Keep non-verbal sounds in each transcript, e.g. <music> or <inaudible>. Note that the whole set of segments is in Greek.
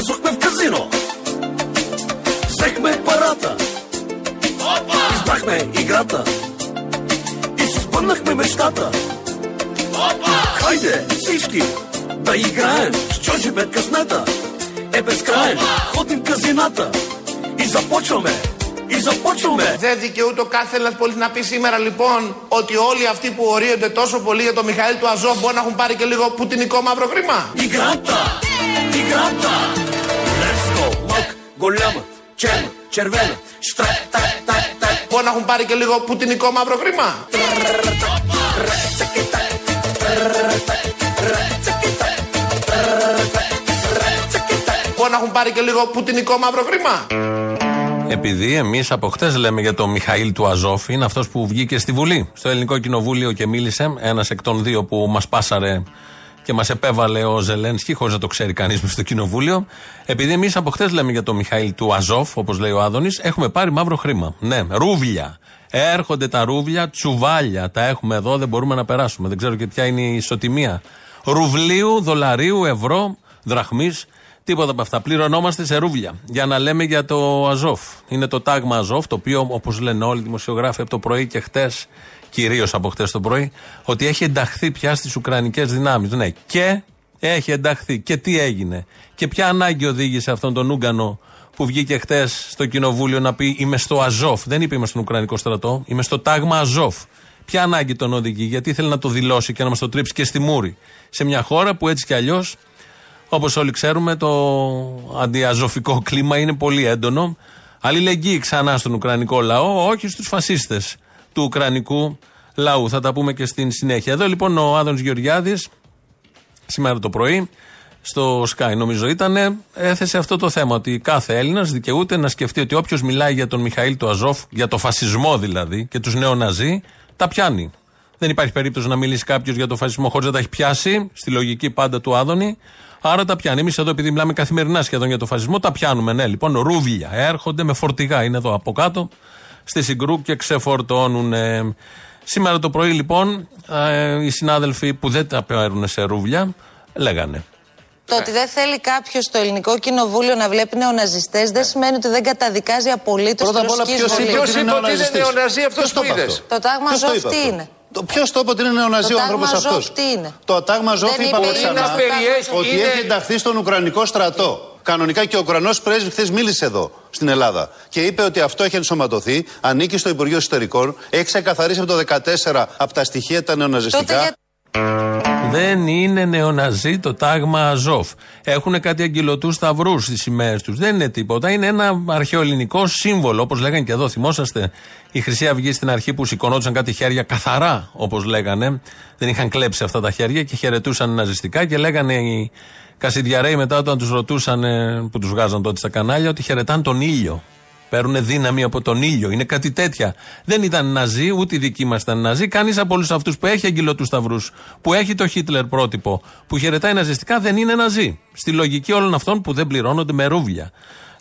Влязохме в казино. Взехме парата. Избрахме играта. И си спънахме мечтата. Хайде всички да играем с чужи бед късмета. Е безкраен, ходим в казината и започваме и започваме. Δεν δικαιούται ο κάθε Έλληνα πολίτη να πει σήμερα λοιπόν ότι όλοι αυτοί που ορίονται τόσο πολύ για τον Μιχαήλ του Αζόφ μπορεί να έχουν πάρει και λίγο πουτινικό μαύρο χρήμα. Играта, играта. Let's go. γκολάμα, τσερβέλα. Μπορεί να έχουν πάρει και λίγο πουτινικό μαύρο χρήμα. Μπορεί να έχουν πάρει και λίγο πουτινικό μαύρο χρήμα. Επειδή εμείς από χτες λέμε για τον Μιχαήλ του Αζόφ, είναι αυτός που βγήκε στη Βουλή, στο Ελληνικό Κοινοβούλιο και μίλησε, ένας εκ των δύο που μας πάσαρε και μας επέβαλε ο Ζελένσκι, χωρίς να το ξέρει κανείς με στο Κοινοβούλιο. Επειδή εμείς από χτε λέμε για τον Μιχαήλ του Αζόφ, όπως λέει ο Άδωνης, έχουμε πάρει μαύρο χρήμα. Ναι, ρούβλια. Έρχονται τα ρούβλια, τσουβάλια. Τα έχουμε εδώ, δεν μπορούμε να περάσουμε. Δεν ξέρω και ποια είναι η ισοτιμία. Ρουβλίου, δολαρίου, ευρώ, δραχμής. Τίποτα από αυτά. Πληρωνόμαστε σε ρούβλια. Για να λέμε για το Αζόφ. Είναι το τάγμα Αζόφ, το οποίο, όπως λένε όλοι οι δημοσιογράφοι από το πρωί και χτες, κυρίως από χτες το πρωί, ότι έχει ενταχθεί πια στις Ουκρανικές δυνάμεις. Ναι, και έχει ενταχθεί. Και τι έγινε; Και ποια ανάγκη οδήγησε αυτόν τον Ούγκανο που βγήκε χτες στο κοινοβούλιο να πει Είμαι στο Αζόφ. Δεν είπε Είμαι στον Ουκρανικό στρατό. Είμαι στο τάγμα Αζόφ. Ποια ανάγκη τον οδηγεί, γιατί ήθελε να το δηλώσει και να μας το τρίψει και στη μούρη. Σε μια χώρα που έτσι κι αλλιώς Όπως όλοι ξέρουμε, το αντιαζωφικό κλίμα είναι πολύ έντονο. Αλληλεγγύη ξανά στον Ουκρανικό λαό, όχι στους φασίστες του Ουκρανικού λαού. Θα τα πούμε και στην συνέχεια. Εδώ λοιπόν ο Άδωνο Γεωργιάδης, σήμερα το πρωί, στο Sky νομίζω ήταν, έθεσε αυτό το θέμα. Ότι κάθε Έλληνας δικαιούται να σκεφτεί ότι όποιος μιλάει για τον Μιχαήλ του Αζόφ, για το φασισμό δηλαδή και τους νεοναζί, τα πιάνει. Δεν υπάρχει περίπτωση να μιλήσει κάποιος για το φασισμό χωρίς να τα έχει πιάσει, στη λογική πάντα του Άδωνη. Άρα τα πιάνει. Εμείς εδώ, επειδή μιλάμε καθημερινά σχεδόν για το φασισμό, τα πιάνουμε. Ναι, λοιπόν, ρούβλια έρχονται με φορτηγά. Είναι εδώ από κάτω, στη Συγκρού και ξεφορτώνουν. Σήμερα το πρωί, λοιπόν, ε, οι συνάδελφοι που δεν τα παίρνουν σε ρούβλια λέγανε. Το ότι δεν θέλει κάποιος στο ελληνικό κοινοβούλιο να βλέπει νεοναζιστές δεν σημαίνει ότι δεν καταδικάζει απολύτως τη Πρώτα απ' όλα, ρωσική ποιος εισβολή. είπε Ποιος είπε ότι είναι νεοναζί αυτός Ποιος το που είπε είδες; αυτό; Το τάγμα Ποιος το Αζόφ είπε τι αυτό; είναι; Ποιος το είπε ότι είναι νεοναζί Το ο άνθρωπος τάγμα αυτός; Αζόφ τι είναι; Το τάγμα Αζόφ Δεν είπαμε είπε- ξανά είναι περιέχει- ότι είναι- έχει ενταχθεί στον Ουκρανικό στρατό. Κανονικά και ο Ουκρανό πρέσβη χθες μίλησε εδώ στην Ελλάδα και είπε ότι αυτό έχει ενσωματωθεί, ανήκει στο Υπουργείο Εσωτερικών, έχει ξεκαθαρίσει από το 2014 από τα στοιχεία τα Τότε νεοναζιστικά. Για... Δεν είναι νεοναζί το τάγμα Αζόφ. Έχουν κάτι αγγελωτού σταυρούς στις σημαίες τους. Δεν είναι τίποτα. Είναι ένα αρχαιοελληνικό σύμβολο. Όπως λέγανε και εδώ, θυμόσαστε η Χρυσή Αυγή στην αρχή που σηκωνόντουσαν κάτι χέρια καθαρά, όπως λέγανε. Δεν είχαν κλέψει αυτά τα χέρια και χαιρετούσαν ναζιστικά και λέγανε οι Κασιδιαρέοι μετά όταν τους ρωτούσαν, ε, που τους βγάζαν τότε στα κανάλια, ότι χαιρετάν τον ήλιο. Παίρνουν δύναμη από τον ήλιο. Είναι κάτι τέτοια. Δεν ήταν Ναζί, ούτε οι δικοί μα ήταν Ναζί. Κανείς από όλους αυτούς που έχει αγγυλωτού σταυρούς, που έχει το Χίτλερ πρότυπο, που χαιρετάει ναζιστικά, δεν είναι Ναζί. Στη λογική όλων αυτών που δεν πληρώνονται με ρούβλια.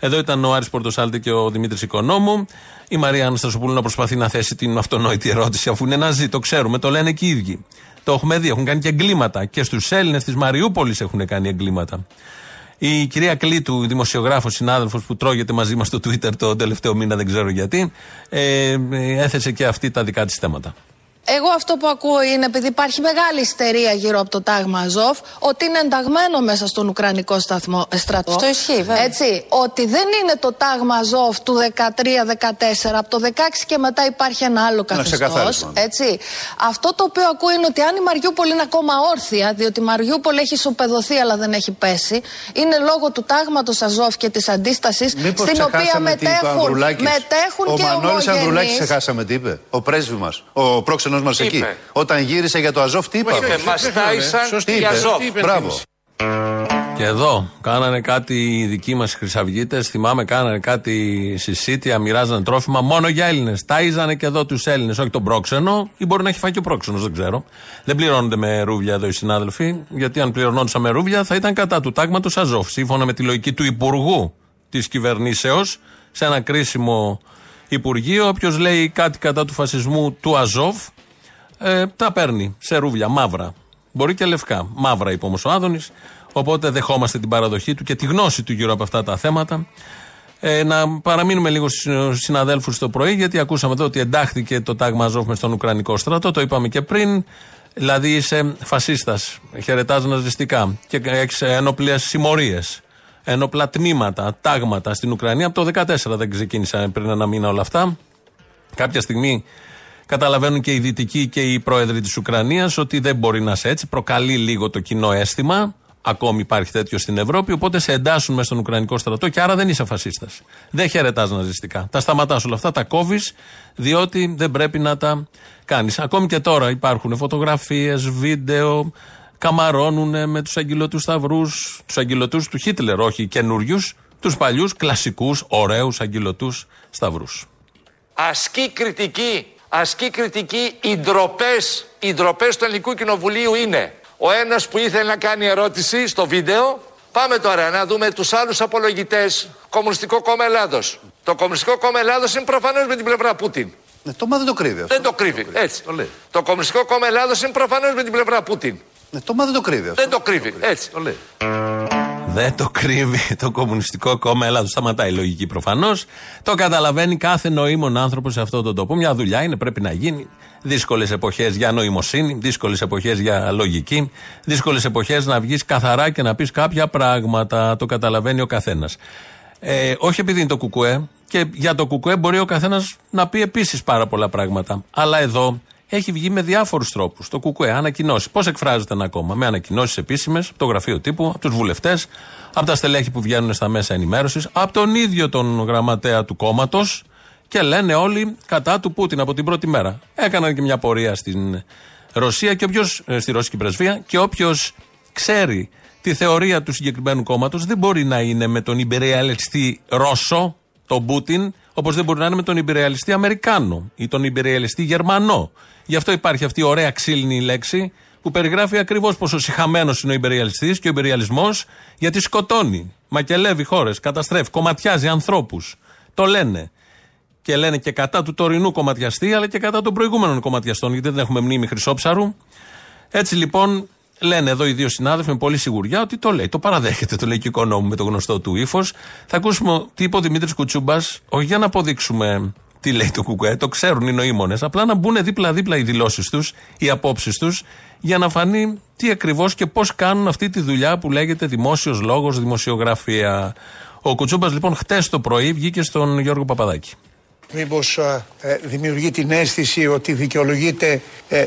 Εδώ ήταν ο Άρης Πορτοσάλτη και ο Δημήτρης Οικονόμου. Η Μαρία Αναστασοπούλου να προσπαθεί να θέσει την αυτονόητη ερώτηση, αφού είναι Ναζί. Το ξέρουμε, το λένε και οι ίδιοι. Το έχουμε δει, έχουν κάνει και εγκλήματα. Και στους Έλληνες της Μαριούπολης έχουν κάνει εγκλήματα. Η κυρία Κλήτου, δημοσιογράφος, συνάδελφος που τρώγεται μαζί μας στο Twitter το τελευταίο μήνα, δεν ξέρω γιατί, ε, ε, έθεσε και αυτή τα δικά της θέματα. Εγώ αυτό που ακούω είναι, επειδή υπάρχει μεγάλη ιστερία γύρω από το τάγμα Αζόφ, ότι είναι ενταγμένο μέσα στον Ουκρανικό σταθμό, ε, στρατό. Αυτό ισχύει, βέβαια. Έτσι, ότι δεν είναι το τάγμα Αζόφ του 13-14, από το 16 και μετά υπάρχει ένα άλλο καθεστώς. ξεκαθάρισμα. Έτσι. Αυτό το οποίο ακούω είναι ότι αν η Μαριούπολη είναι ακόμα όρθια, διότι η Μαριούπολη έχει ισοπεδωθεί αλλά δεν έχει πέσει, είναι λόγω του τάγματος Αζόφ και της αντίστασης, Μήπως στην οποία ξεχάσαμε τι είπε ο μετέχουν, Ανδρουλάκης; μετέχουν ο και Μανώλης Ανδρουλάκης ομογενείς. ξεχάσαμε τι είπε; Ο πρέσβη μας, ο πρόξενος μας εκεί. είπε. Όταν γύρισε για το Αζόφ, τι είπε. Είπε, αυτός; μας τάισαν Σωστή για είπε. Αζόφ. Μπράβο. Και εδώ κάνανε κάτι οι δικοί μας Χρυσαυγίτες. Θυμάμαι, κάνανε κάτι συσίτια, μοιράζανε τρόφιμα μόνο για Έλληνες. Τάιζανε και εδώ τους Έλληνες, όχι τον πρόξενο, ή μπορεί να έχει φάει και ο πρόξενος, δεν ξέρω. Δεν πληρώνονται με ρούβλια εδώ οι συνάδελφοι, γιατί αν πληρωνόντουσαν με ρούβλια θα ήταν κατά του τάγματος Αζόφ. Σύμφωνα με τη λογική του Υπουργού της κυβερνήσεως, σε ένα κρίσιμο Υπουργείο, όποιος λέει κάτι κατά του φασισμού του Αζόφ, ε, τα παίρνει σε ρούβλια, μαύρα. Μπορεί και λευκά. Μαύρα είπε όμως ο Άδωνης. Οπότε δεχόμαστε την παραδοχή του και τη γνώση του γύρω από αυτά τα θέματα. Ε, να παραμείνουμε λίγο στους συναδέλφους το πρωί, γιατί ακούσαμε εδώ ότι εντάχθηκε το τάγμα Αζόφ μες στον Ουκρανικό στρατό. Το είπαμε και πριν. Δηλαδή είσαι φασίστας, χαιρετάς ναζιστικά και έχεις ένοπλε συμμορίες, ένοπλα τμήματα, τάγματα στην Ουκρανία. Από το 2014 δεν ξεκίνησαν πριν ένα μήνα όλα αυτά. Κάποια στιγμή καταλαβαίνουν και οι δυτικοί και οι πρόεδροι της Ουκρανίας ότι δεν μπορεί να είσαι έτσι. Προκαλεί λίγο το κοινό αίσθημα. Ακόμη υπάρχει τέτοιο στην Ευρώπη. Οπότε σε εντάσσουν μέσα στον Ουκρανικό στρατό και άρα δεν είσαι φασίστας. Δεν χαιρετάς ναζιστικά. Τα σταματάς όλα αυτά, τα κόβεις, διότι δεν πρέπει να τα κάνεις. Ακόμη και τώρα υπάρχουν φωτογραφίες, βίντεο, καμαρώνουν με τους αγγελωτούς σταυρούς, τους αγγελωτούς του Χίτλερ, όχι καινούριους, τους παλιούς, κλασικούς, ωραίους αγγελωτούς σταυρούς. Ασκή κριτική, ασκή κριτική, οι ντροπές οι ντροπές του Ελληνικού Κοινοβουλίου είναι ο ένας που ήθελε να κάνει ερώτηση στο βίντεο. Πάμε τώρα να δούμε τους άλλους απολογητές. Κομμουνιστικό κόμμα Ελλάδος. Το Κομμουνιστικό κόμμα Ελλάδος είναι προφανώς με την πλευρά Πούτιν. Ναι, το μα δεν το κρύβει αυτό. Δεν το κρύβει. Έτσι. Το, λέει. το Κομμουνιστικό κόμμα Ελλάδος είναι προφανώς με την πλευρά Πούτιν. Ναι, το μα δεν το κρύβει αυτό. Δεν το κρύβει. Έτσι. Το λέει. Δεν το κρύβει το Κομμουνιστικό Κόμμα Ελλάδο. Σταματάει η λογική προφανώς. Το καταλαβαίνει κάθε νοήμων άνθρωπος σε αυτόν τον τόπο. Μια δουλειά είναι, πρέπει να γίνει. Δύσκολες εποχές για νοημοσύνη, δύσκολες εποχές για λογική, δύσκολες εποχές να βγεις καθαρά και να πεις κάποια πράγματα. Το καταλαβαίνει ο καθένας. Ε, όχι επειδή είναι το κουκουέ, και για το κουκουέ μπορεί ο καθένας να πει επίσης πάρα πολλά πράγματα. Αλλά εδώ έχει βγει με διάφορους τρόπους. Το κουκουέ, ανακοινώσει. Πώς εκφράζεται ένα κόμμα, με ανακοινώσεις επίσημες, από το γραφείο τύπου, από τους βουλευτές, από τα στελέχη που βγαίνουν στα μέσα ενημέρωσης, από τον ίδιο τον γραμματέα του κόμματος και λένε όλοι κατά του Πούτιν από την πρώτη μέρα. Έκαναν και μια πορεία στην Ρωσία και όποιος, ε, στη Ρωσική πρεσβεία και όποιος ξέρει τη θεωρία του συγκεκριμένου κόμματος δεν μπορεί να είναι με τον υπεριαλιστή Ρώσο, τον Πούτιν, όπως δεν μπορεί να είναι με τον υπεριαλιστή Αμερικάνο ή τον υπεριαλιστή Γερμανό. Γι' αυτό υπάρχει αυτή η ωραία ξύλινη λέξη που περιγράφει ακριβώς πόσο συχαμένος είναι ο υπεριαλιστής και ο υπεριαλισμός, γιατί σκοτώνει, μακελεύει χώρες, καταστρέφει, κομματιάζει ανθρώπους. Το λένε. Και λένε και κατά του τωρινού κομματιαστή, αλλά και κατά των προηγούμενων κομματιαστών, γιατί δεν έχουμε μνήμη χρυσόψαρου. Έτσι λοιπόν λένε εδώ οι δύο συνάδελφοι με πολύ σιγουριά ότι το λέει. Το παραδέχεται το λέει και ο με το γνωστό του ύφος. Θα ακούσουμε τι είπε ο Δημήτρης Κουτσούμπας, όχι για να αποδείξουμε τι λέει το Κουκουέ, το ξέρουν οι νοήμονε. Απλά να μπουν δίπλα-δίπλα οι δηλώσεις τους, οι απόψεις τους, για να φανεί τι ακριβώς και πώς κάνουν αυτή τη δουλειά που λέγεται δημόσιος λόγος, δημοσιογραφία. Ο Κουτσούμπας λοιπόν χτες το πρωί βγήκε στον Γιώργο Παπαδάκη. Μήπως ε, δημιουργεί την αίσθηση ότι δικαιολογείται ε,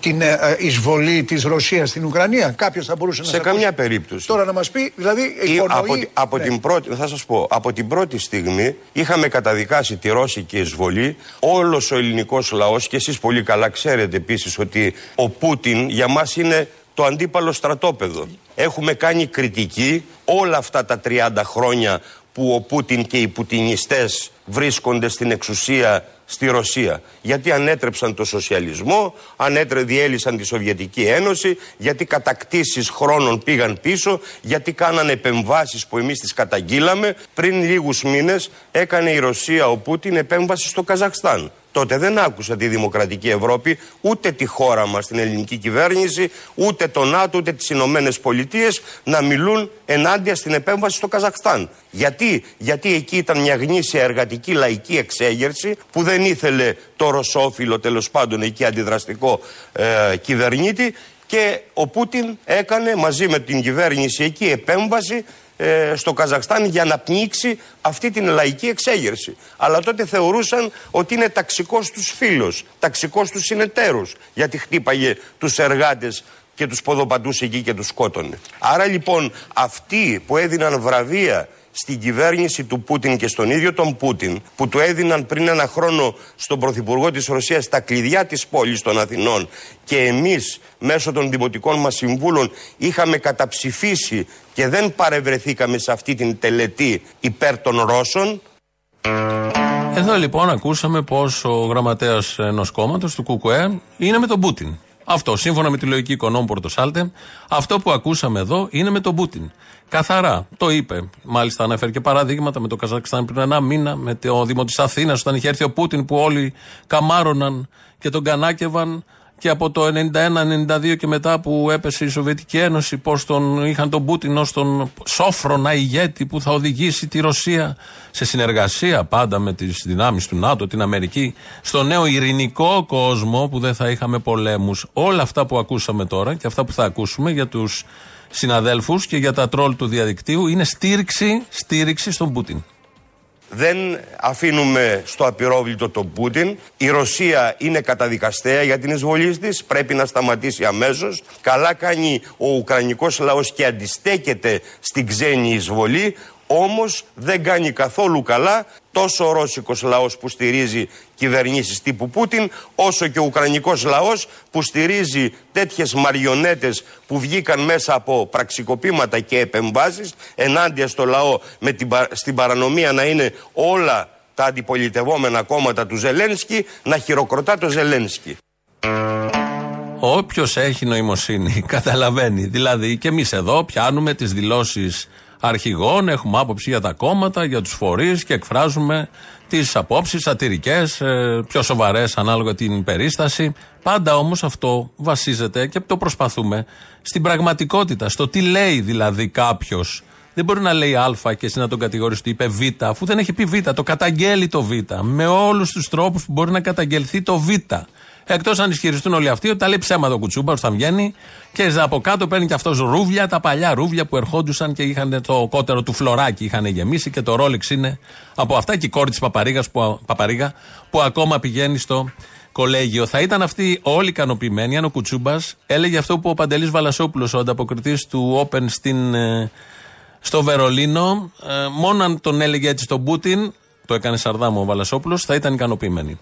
την ε, εισβολή της Ρωσίας στην Ουκρανία; Κάποιος θα μπορούσε σε να Σε καμιά περίπτωση. Τώρα να μας πει, δηλαδή υπονοεί... Από, από ναι. την πρώτη, θα σας πω, από την πρώτη στιγμή είχαμε καταδικάσει τη Ρώσικη εισβολή. Όλος ο ελληνικός λαός και εσείς πολύ καλά ξέρετε επίσης ότι ο Πούτιν για μας είναι το αντίπαλο στρατόπεδο. Έχουμε κάνει κριτική όλα αυτά τα 30 χρόνια που ο Πούτιν και οι πουτινιστές βρίσκονται στην εξουσία στη Ρωσία. Γιατί ανέτρεψαν το σοσιαλισμό, ανέτρε, διέλυσαν τη Σοβιετική Ένωση, γιατί κατακτήσεις χρόνων πήγαν πίσω, γιατί κάνανε επεμβάσεις που εμείς τις καταγγείλαμε. Πριν λίγους μήνες έκανε η Ρωσία ο Πούτιν επέμβαση στο Καζακστάν. Τότε δεν άκουσα τη Δημοκρατική Ευρώπη, ούτε τη χώρα μας, την ελληνική κυβέρνηση, ούτε το ΝΑΤΟ, ούτε τις Ηνωμένες Πολιτείες να μιλούν ενάντια στην επέμβαση στο Καζακστάν. Γιατί, Γιατί εκεί ήταν μια γνήσια εργατική λαϊκή εξέγερση που δεν ήθελε το ρωσόφιλο τέλος πάντων εκεί αντιδραστικό ε, κυβερνήτη και ο Πούτιν έκανε μαζί με την κυβέρνηση εκεί επέμβαση ε, στο Καζακστάν για να πνίξει αυτή την λαϊκή εξέγερση. Αλλά τότε θεωρούσαν ότι είναι ταξικός τους φίλος, ταξικός τους συνεταίρους, γιατί χτύπαγε τους εργάτες και τους ποδοπατούς εκεί και τους σκότωνε. Άρα λοιπόν αυτοί που έδιναν βραβεία στην κυβέρνηση του Πούτιν και στον ίδιο τον Πούτιν που του έδιναν πριν ένα χρόνο στον Πρωθυπουργό της Ρωσίας τα κλειδιά της πόλης των Αθηνών και εμείς μέσω των δημοτικών μας συμβούλων είχαμε καταψηφίσει και δεν παρευρεθήκαμε σε αυτή την τελετή υπέρ των Ρώσων. Εδώ λοιπόν ακούσαμε πως ο γραμματέας ενός κόμματος του ΚΚΕ είναι με τον Πούτιν. Αυτό, σύμφωνα με τη λογική οικονόμου Πορτοσάλτε, αυτό που ακούσαμε εδώ είναι με τον Πούτιν. Καθαρά το είπε. Μάλιστα, αναφέρει και παραδείγματα με το Καζακστάν πριν ένα μήνα, με το Δήμο της Αθήνας, όταν είχε έρθει ο Πούτιν που όλοι καμάρωναν και τον κανάκευαν και από το 91-92 και μετά που έπεσε η Σοβιετική Ένωση, πώς τον είχαν τον Πούτιν ως τον σόφρονα ηγέτη που θα οδηγήσει τη Ρωσία σε συνεργασία πάντα με τις δυνάμεις του ΝΑΤΟ, την Αμερική, στο νέο ειρηνικό κόσμο που δεν θα είχαμε πολέμους. Όλα αυτά που ακούσαμε τώρα και αυτά που θα ακούσουμε για τους συναδέλφους και για τα τρόλ του διαδικτύου είναι στήριξη, στήριξη στον Πούτιν. Δεν αφήνουμε στο απειρόβλητο τον Πούτιν. Η Ρωσία είναι καταδικαστέα για την εισβολή της. Πρέπει να σταματήσει αμέσως. Καλά κάνει ο Ουκρανικός λαός και αντιστέκεται στην ξένη εισβολή. Όμως δεν κάνει καθόλου καλά τόσο ο ρώσικος λαός που στηρίζει κυβερνήσεις τύπου Πούτιν όσο και ο ουκρανικός λαός που στηρίζει τέτοιες μαριονέτες που βγήκαν μέσα από πραξικοπήματα και επεμβάσεις ενάντια στο λαό με την, στην παρανομία να είναι όλα τα αντιπολιτευόμενα κόμματα του Ζελένσκι να χειροκροτά το Ζελένσκι. Όποιος έχει νοημοσύνη <laughs> καταλαβαίνει. Δηλαδή και εμείς εδώ πιάνουμε τις δηλώσεις αρχηγών, έχουμε άποψη για τα κόμματα, για τους φορείς και εκφράζουμε τις απόψεις σατυρικές, ε, πιο σοβαρές ανάλογα την περίσταση. Πάντα όμως αυτό βασίζεται και το προσπαθούμε στην πραγματικότητα, στο τι λέει δηλαδή κάποιος. Δεν μπορεί να λέει Α και εσύ να τον κατηγορήσει ότι είπε Β, αφού δεν έχει πει Β. Το καταγγέλει το Β. Με όλους τους τρόπους που μπορεί να καταγγελθεί το Β. Εκτός αν ισχυριστούν όλοι αυτοί ότι τα λέει ψέματα ο Κουτσούμπα όταν βγαίνει και από κάτω παίρνει και αυτός ρούβλια, τα παλιά ρούβλια που ερχόντουσαν και είχαν το κότερο του φλωράκι είχαν γεμίσει και το ρόλεξ είναι από αυτά και η κόρη της που, Παπαρίγα που ακόμα πηγαίνει στο κολέγιο. Θα ήταν αυτοί όλοι ικανοποιημένοι αν ο Κουτσούμπας έλεγε αυτό που ο Παντελής Βαλασόπουλος, ο ανταποκριτής του Open στην, ε, στο Βερολίνο, ε, μόνο αν τον έλεγε έτσι στον Πούτιν, το έκανε Σαρδάμο ο Βαλασόπουλος, θα ήταν ικανοποιημένοι.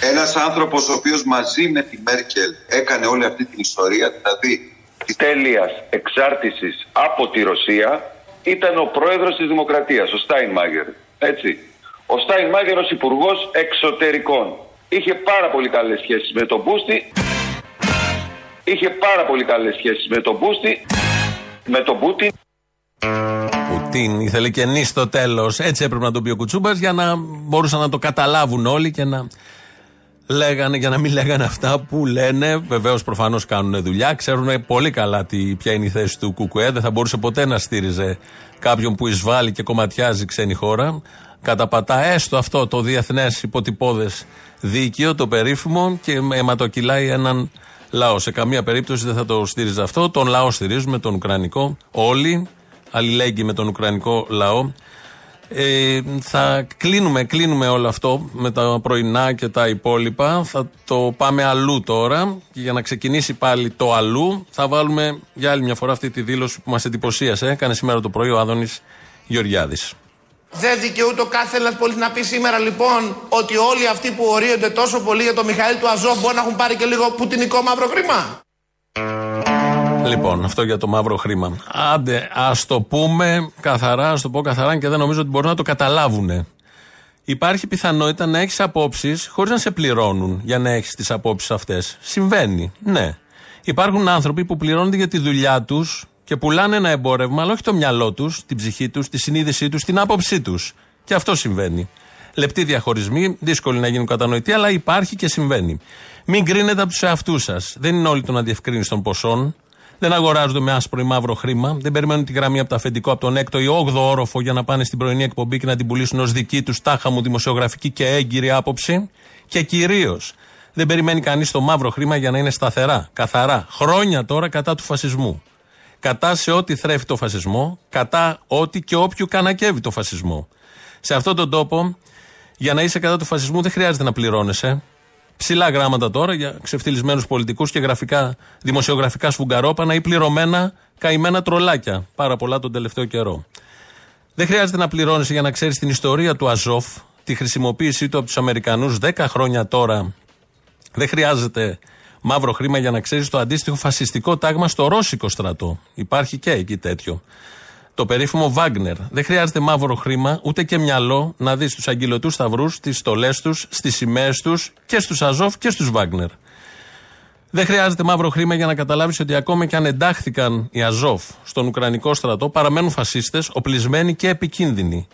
Ένας άνθρωπος ο οποίος μαζί με τη Μέρκελ έκανε όλη αυτή την ιστορία, δηλαδή της τέλειας εξάρτησης από τη Ρωσία, ήταν ο πρόεδρος της Δημοκρατίας, ο Στάινμάγερ. Έτσι. Ο Στάινμάγερ ως υπουργός εξωτερικών. Είχε πάρα πολύ καλές σχέσεις με τον Μπούστη. Είχε πάρα πολύ καλές σχέσεις με τον Μπούστη. Με τον Πούτιν. Πουτίν, ήθελε και νη στο τέλος. Έτσι έπρεπε να το πει ο Κουτσούμπας για να μπορούσαν να το καταλάβουν όλοι και να λέγανε για να μην λέγανε αυτά που λένε. Βεβαίως προφανώς κάνουν δουλειά. Ξέρουν πολύ καλά τι, ποια είναι η θέση του Κουκουέ. Δεν θα μπορούσε ποτέ να στήριζε κάποιον που εισβάλλει και κομματιάζει ξένη χώρα. Καταπατά έστω αυτό το διεθνές υποτυπώδες δίκαιο, το περίφημο και αιματοκυλάει έναν λαό. Σε καμία περίπτωση δεν θα το στήριζε αυτό. Τον λαό στηρίζουμε, τον Ουκρανικό. Όλοι αλληλέγγυοι με τον Ουκρανικό λαό. Ε, θα κλείνουμε, κλείνουμε όλο αυτό με τα πρωινά και τα υπόλοιπα. Θα το πάμε αλλού τώρα. Και για να ξεκινήσει πάλι το αλλού, θα βάλουμε για άλλη μια φορά αυτή τη δήλωση που μας εντυπωσίασε. Έκανε σήμερα το πρωί ο Άδωνης Γεωργιάδης. Δεν δικαιούται ο κάθε Έλληνα πολίτης να πει σήμερα λοιπόν ότι όλοι αυτοί που ορίονται τόσο πολύ για τον Μιχαήλ του Αζόφ μπορεί να έχουν πάρει και λίγο πουτινικό μαύρο χρήμα. Λοιπόν, αυτό για το μαύρο χρήμα. Άντε, ας το πούμε καθαρά, ας το πω καθαρά και δεν νομίζω ότι μπορούν να το καταλάβουν. Υπάρχει πιθανότητα να έχεις απόψεις χωρίς να σε πληρώνουν για να έχεις τις απόψεις αυτές. Συμβαίνει, ναι. Υπάρχουν άνθρωποι που πληρώνονται για τη δουλειά τους και πουλάνε ένα εμπόρευμα, αλλά όχι το μυαλό τους, την ψυχή τους, τη συνείδησή τους, την άποψή τους. Και αυτό συμβαίνει. Λεπτοί διαχωρισμοί, δύσκολοι να γίνουν κατανοητοί, αλλά υπάρχει και συμβαίνει. Μην κρίνετε από τους εαυτούς σας. Δεν είναι όλοι το να διευκρίνηση των ποσών. Δεν αγοράζονται με άσπρο ή μαύρο χρήμα. Δεν περιμένουν τη γραμμή από το αφεντικό, από τον έκτο ή όγδοο όροφο για να πάνε στην πρωινή εκπομπή και να την πουλήσουν ως δική τους τάχα μου δημοσιογραφική και έγκυρη άποψη. Και κυρίως δεν περιμένει κανείς το μαύρο χρήμα για να είναι σταθερά, καθαρά. Χρόνια τώρα κατά του φασισμού. Κατά σε ό,τι θρέφει το φασισμό, κατά ό,τι και όποιου κανακεύει το φασισμό. Σε αυτόν τον τόπο, για να είσαι κατά του φασισμού δεν χρειάζεται να πληρώνεσαι. Ψηλά γράμματα τώρα για ξεφτυλισμένους πολιτικούς και γραφικά, δημοσιογραφικά σφουγγαρόπανα ή πληρωμένα καημένα τρολάκια. Πάρα πολλά τον τελευταίο καιρό. Δεν χρειάζεται να πληρώνει για να ξέρεις την ιστορία του Αζόφ, τη χρησιμοποίησή του από τους Αμερικανούς 10 χρόνια τώρα. Δεν χρειάζεται μαύρο χρήμα για να ξέρεις το αντίστοιχο φασιστικό τάγμα στο Ρώσικο στρατό. Υπάρχει και εκεί τέτοιο το περίφημο Βάγνερ. Δεν χρειάζεται μαύρο χρήμα, ούτε και μυαλό να δεις τους αγγελωτούς σταυρούς, τις στολές τους, στι σημαίες τους και στους Αζόφ και στους Βάγνερ. Δεν χρειάζεται μαύρο χρήμα για να καταλάβεις ότι ακόμα και αν εντάχθηκαν οι Αζόφ στον Ουκρανικό στρατό, παραμένουν φασίστες, οπλισμένοι και επικίνδυνοι.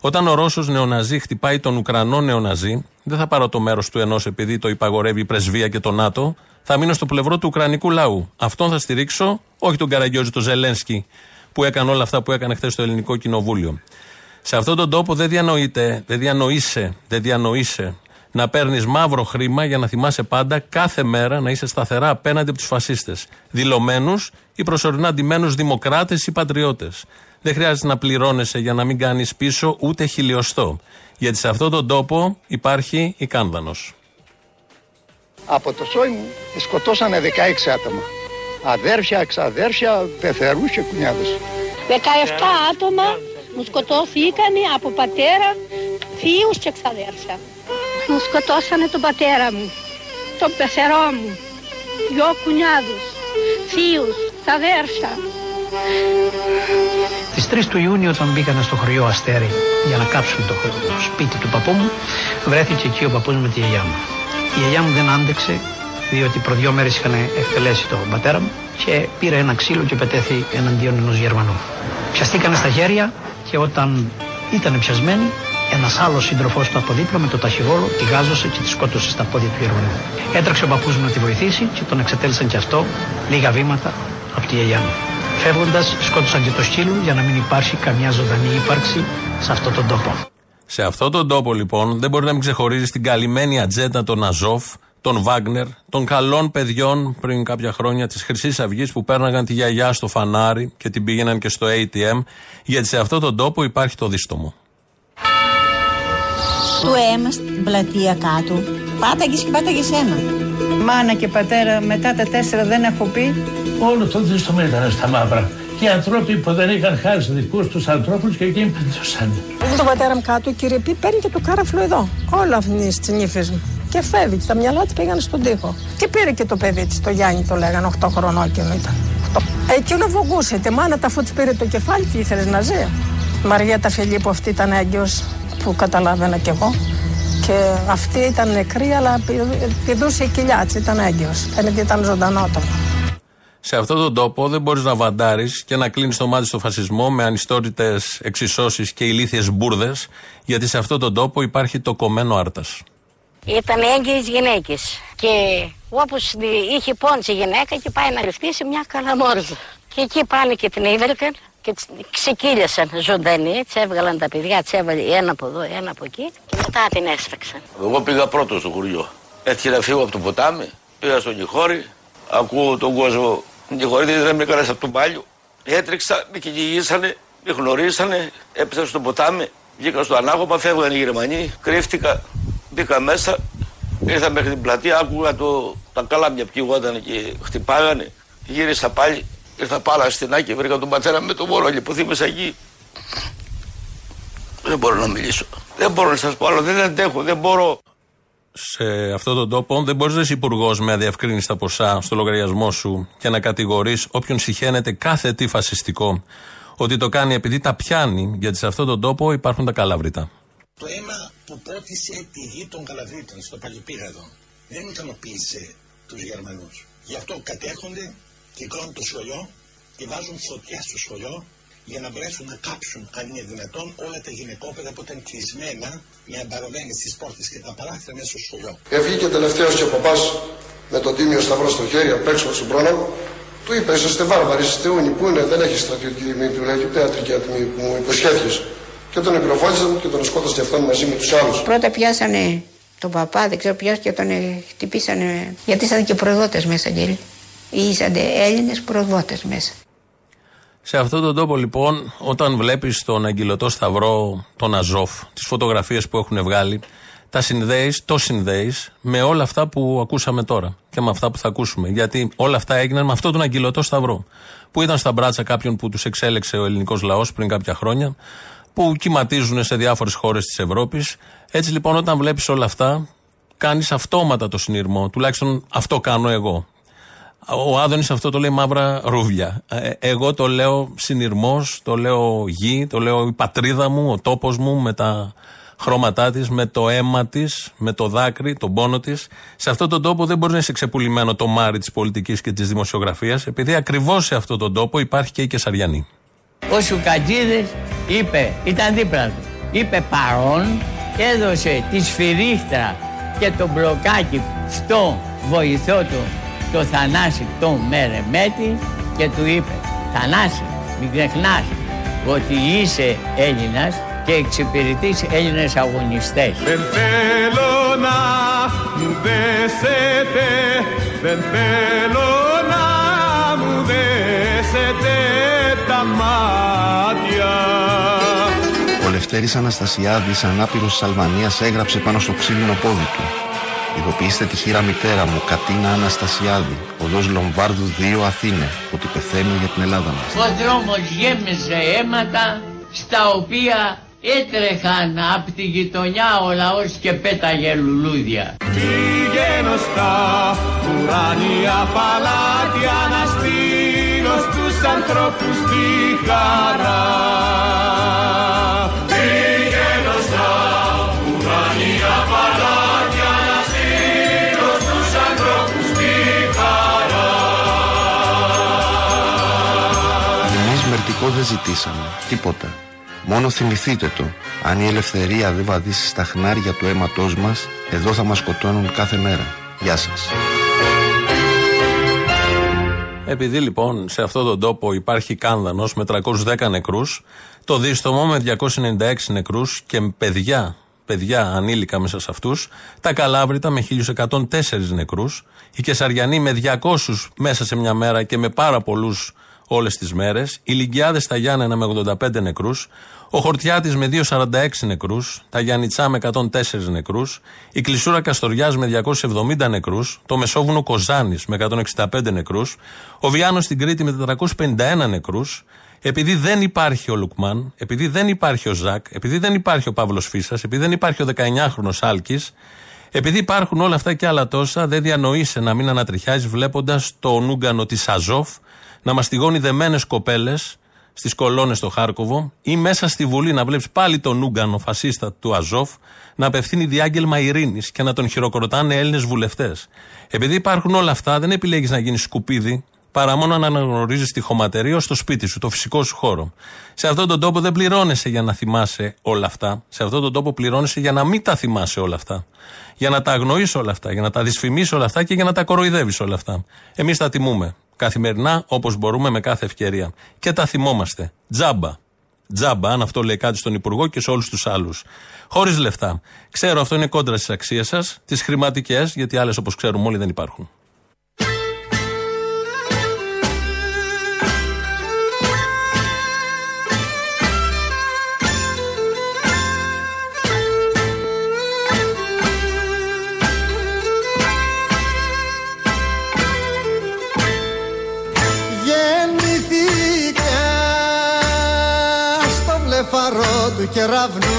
Όταν ο Ρώσος νεοναζί χτυπάει τον Ουκρανό νεοναζί, δεν θα πάρω το μέρος του ενός επειδή το υπαγορεύει η πρεσβεία και το ΝΑΤΟ, Θα μείνω στο πλευρό του Ουκρανικού λαού. Αυτόν θα στηρίξω, όχι τον Καραγκιόζη, τον Ζελένσκι, που έκανε όλα αυτά που έκανε χθες στο Ελληνικό Κοινοβούλιο. Σε αυτόν τον τόπο δεν διανοείται, δεν διανοείσαι, δεν διανοείσαι να παίρνεις μαύρο χρήμα για να θυμάσαι πάντα κάθε μέρα να είσαι σταθερά απέναντι από τους φασίστες. Δηλωμένους ή προσωρινά αντιμένου δημοκράτες ή πατριώτες. Δεν χρειάζεται να πληρώνεσαι για να μην κάνεις πίσω ούτε χιλιοστό. Γιατί σε αυτόν τον τόπο υπάρχει η κάνδανος. Από το σόι μου σκοτώσανε 16 άτομα. Αδέρφια, εξαδέρφια, πεθερούς και κουνιάδες. 17 άτομα μου σκοτώθηκαν από πατέρα, θείους και εξαδέρφια. Μου σκοτώσανε τον πατέρα μου, τον πεθερό μου, δυο κουνιάδους, θείους, ξαδέρφια. Τις 3 του Ιούνιου όταν μπήκανε στο χωριό Αστέρι για να κάψουν το, σπίτι του παππού μου, βρέθηκε εκεί ο παππούς με τη γιαγιά μου. Η γιαγιά μου δεν άντεξε διότι προ δύο μέρες είχαν εκτελέσει τον πατέρα μου και πήρε ένα ξύλο και πετέθη εναντίον ενός Γερμανού. Πιαστήκανε στα χέρια και όταν ήταν πιασμένοι ένας άλλος σύντροφός του από δίπλα με το ταχυγόλο τη γάζωσε και τη σκότωσε στα πόδια του Γερμανού. Έτρεξε ο παππούς μου να τη βοηθήσει και τον εξετέλισαν και αυτό λίγα βήματα από τη γιαγιά μου. Φεύγοντας, σκότωσαν και το σκύλο για να μην υπάρχει καμιά ζωντανή ύπαρξη σε αυτόν τον τόπο. Σε αυτόν τον τόπο λοιπόν δεν μπορεί να μην ξεχωρίζει την καλυμμένη ατζέντα των Αζόφ, των Βάγνερ, των καλών παιδιών πριν κάποια χρόνια της Χρυσής Αυγής που πέρναγαν τη γιαγιά στο φανάρι και την πήγαιναν και στο ATM, γιατί σε αυτόν τον τόπο υπάρχει το δίστομο. Του αίμα στην πλατεία κάτω. Πάταγες και πάταγες ένα. Μάνα και πατέρα μετά τα τέσσερα δεν έχω πει. Όλο το δίστομο ήταν στα μαύρα. Και οι άνθρωποι που δεν είχαν χάρη στους δικούς τους ανθρώπους και εκείνοι παντούσαν. Έχω τον πατέρα μου κάτω, κύριε Πι, παίρνει και το κάραφλο εδώ. Όλα αυτή τι νύφε μου. Και φεύγει. Τα μυαλά της πήγαν στον τοίχο. Και πήρε και το παιδί της, το Γιάννη το λέγανε, 8 χρονών εκείνο ήταν. 8. Εκείνο βογούσε. Τη μάνα τα αφού της πήρε το κεφάλι, τι ήθελες να ζει. Μαριέτα Φιλίππου αυτή ήταν έγκυος που καταλάβαινα κι εγώ. Και αυτή ήταν νεκρή, αλλά πηδούσε η κοιλιά της, ήταν έγκυος. Φαίνεται ήταν ζωντανό το. Σε αυτόν τον τόπο δεν μπορείς να βαντάρεις και να κλείνεις το μάτι στο φασισμό με ανιστόρητε εξισώσεις και ηλίθιες μπουρδες, γιατί σε αυτόν τον τόπο υπάρχει το κομμένο άρτας. Ήταν έγκυε γυναίκε. Και όπως είχε πόντσι η γυναίκα και πάει να ρυθμίσει μια καλαμόρζα. Και εκεί πάνε και την είδρυκαν και ξεκύλιασαν ζωντανή, τι έβγαλαν τα παιδιά, τι έβαλε ένα από εδώ, ένα από εκεί και μετά την έσφαξαν. Εγώ πήγα πρώτος στο χωριό. Έτυχε να φύγω από το ποτάμι, πήγα στον Νιχώρη, ακούω τον κόσμο. Νιχώρη δεν έμεινε κανένα από τον πάλιο. Έτρεξα, με κυνηγήσανε, με γνωρίσανε, έπεσα στο ποτάμι, βγήκα στο ανάγωμα, φεύγαν οι Γερμανοί, κρύφτηκα, μπήκα μέσα, ήρθα μέχρι την πλατεία, άκουγα το, τα καλάμια πιγόταν και χτυπάγανε, γύρισα πάλι, Ήρθα πάρα στην Άκη, βρήκα τον πατέρα με το μωρό που θύμισα εκεί. Δεν μπορώ να μιλήσω. Δεν μπορώ να σας πω άλλο. Δεν αντέχω. Δεν μπορώ. Σε αυτόν τον τόπο δεν μπορείς να είσαι υπουργός με αδιευκρίνηστα ποσά στο λογαριασμό σου και να κατηγορείς όποιον συχαίνεται κάθε τι φασιστικό ότι το κάνει επειδή τα πιάνει, γιατί σε αυτόν τον τόπο υπάρχουν τα καλαβρίτα. Το αίμα που πότισε τη γη των καλαβρίτων στο Παλιπίγαδο δεν ικανοποίησε τους Γερμανούς. Γι' αυτό κατέχονται κυκλώνουν το σχολείο και βάζουν φωτιά στο σχολείο για να μπορέσουν να κάψουν, αν είναι δυνατόν, όλα τα γυναικόπαιδα που ήταν κλεισμένα με αμπαρωμένε στις πόρτες και τα παράθυρα μέσα στο σχολείο. Ευγήκε τελευταίος και ο παπάς με τον τίμιο σταυρό στο χέρι απ' έξω στον πρόλογο. Του είπε: Είσαστε βάρβαροι, είστε ούνοι. Πού είναι, δεν έχεις στρατιωτική τιμή, του λέει, ούτε ιατρική τιμή που μου υποσχέθηκες. Και τον εκροφώτησαν και τον σκότωσαν και αυτόν μαζί με τους άλλους. Πρώτα πιάσανε τον παπά, δεν ξέρω πιάσανε και τον χτυπήσανε. Γιατί ήταν και προδότες μέσα, Γκέλη. Είσανται Έλληνες προδότες μέσα. Σε αυτόν τον τόπο λοιπόν, όταν βλέπεις τον αγγυλωτό σταυρό, τον Αζόφ, τις φωτογραφίες που έχουν βγάλει, τα συνδέεις, το συνδέεις με όλα αυτά που ακούσαμε τώρα και με αυτά που θα ακούσουμε. Γιατί όλα αυτά έγιναν με αυτόν τον αγγυλωτό σταυρό. Που ήταν στα μπράτσα κάποιων που τους εξέλεξε ο ελληνικός λαός πριν κάποια χρόνια, που κυματίζουν σε διάφορες χώρες της Ευρώπης. Έτσι λοιπόν, όταν βλέπεις όλα αυτά, κάνεις αυτόματα το συνειρμό. Τουλάχιστον αυτό κάνω εγώ. Ο Άδωνης αυτό το λέει μαύρα ρούβλια. Ε, εγώ το λέω συνειρμός, το λέω γη, το λέω η πατρίδα μου, ο τόπος μου με τα χρώματά της, με το αίμα της, με το δάκρυ, τον πόνο της. Σε αυτόν τον τόπο δεν μπορείς να είσαι ξεπουλημένο το μάρι της πολιτικής και της δημοσιογραφίας, επειδή ακριβώς σε αυτόν τον τόπο υπάρχει και η Κεσαριανή. Ο Σουκατζίδης είπε, ήταν δίπλα του, είπε παρόν, έδωσε τη σφυρίχτρα και το μπλοκάκι στο βοηθό του στο Θανάση τον Μερεμέτη και του είπε Θανάση μην ξεχνάς ότι είσαι Έλληνας και εξυπηρετείς Έλληνες αγωνιστές. Δεν θέλω να μου δέσετε, δεν θέλω να μου δέσετε τα μάτια. Ο Λευτέρης Αναστασιάδης, ανάπηρος της Αλβανίας, έγραψε πάνω στο ξύλινο πόδι του. Ειδοποιήστε τη χείρα μητέρα μου, Κατίνα Αναστασιάδη, οδός Λομβάρδου 2 Αθήνε, ότι πεθαίνω για την Ελλάδα μας. Ο δρόμος γέμιζε αίματα στα οποία έτρεχαν από τη γειτονιά ο λαός και πέταγε λουλούδια. Πηγαίνω στα ουράνια παλάτια να στείλω στους ανθρώπους τη χαρά. Πηγαίνω στα ουράνια παλάτια να στείλω στους ανθρώπους τη χαρά. Εμείς μερτικό δεν ζητήσαμε, τίποτα. Μόνο θυμηθείτε το, αν η ελευθερία δεν βαδίσει στα χνάρια του αίματός μας, εδώ θα μας σκοτώνουν κάθε μέρα. Γεια σας. Επειδή λοιπόν σε αυτόν τον τόπο υπάρχει κάνδανος με 310 νεκρούς, το δίστομο με 296 νεκρούς και παιδιά, παιδιά ανήλικα μέσα σε αυτούς, τα Καλάβρητα με 1104 νεκρούς, η Κεσαριανή με 200 μέσα σε μια μέρα και με πάρα πολλούς όλες τις μέρες, οι Λυγκιάδες στα Γιάννενα με 85 νεκρούς, ο Χορτιάτης με 246 νεκρούς, τα Γιάννητσά με 104 νεκρούς, η Κλεισούρα Καστοριάς με 270 νεκρούς, το Μεσόβουνο Κοζάνης με 165 νεκρούς, ο Βιάνος στην Κρήτη με 451 νεκρούς, επειδή δεν υπάρχει ο Λουκμάν, επειδή δεν υπάρχει ο Ζακ, επειδή δεν υπάρχει ο Παύλος Φίσας, επειδή δεν υπάρχει ο 19χρονο Άλκης, επειδή υπάρχουν όλα αυτά και άλλα τόσα, δεν διανοείσαι να μην ανατριχιάζει βλέποντας το νούγκανο της Αζόφ να μαστιγώνει δεμένες κοπέλες στις κολόνες στο Χάρκοβο ή μέσα στη Βουλή να βλέπεις πάλι τον Ούγκανο φασίστα του Αζόφ να απευθύνει διάγγελμα ειρήνης και να τον χειροκροτάνε Έλληνες βουλευτές. Επειδή υπάρχουν όλα αυτά, δεν επιλέγεις να γίνεις σκουπίδι, παρά μόνο να αναγνωρίζεις τη χωματερία στο σπίτι σου, το φυσικό σου χώρο. Σε αυτόν τον τόπο δεν πληρώνεσαι για να θυμάσαι όλα αυτά. Σε αυτόν τον τόπο πληρώνεσαι για να μην τα θυμάσαι όλα αυτά. Για να τα αγνοείς όλα αυτά, για να τα δυσφημίσει όλα αυτά και για να τα κοροϊδεύεις όλα αυτά. Εμείς τα τιμούμε. Καθημερινά, όπως μπορούμε, με κάθε ευκαιρία. Και τα θυμόμαστε. Τζάμπα. Τζάμπα, αν αυτό λέει κάτι στον Υπουργό και σε όλους τους άλλους. Χωρίς λεφτά. Ξέρω, αυτό είναι κόντρα στις αξίες σας, τις χρηματικές, γιατί άλλες όπως ξέρουμε όλοι δεν υπάρχουν. Του κεραυνού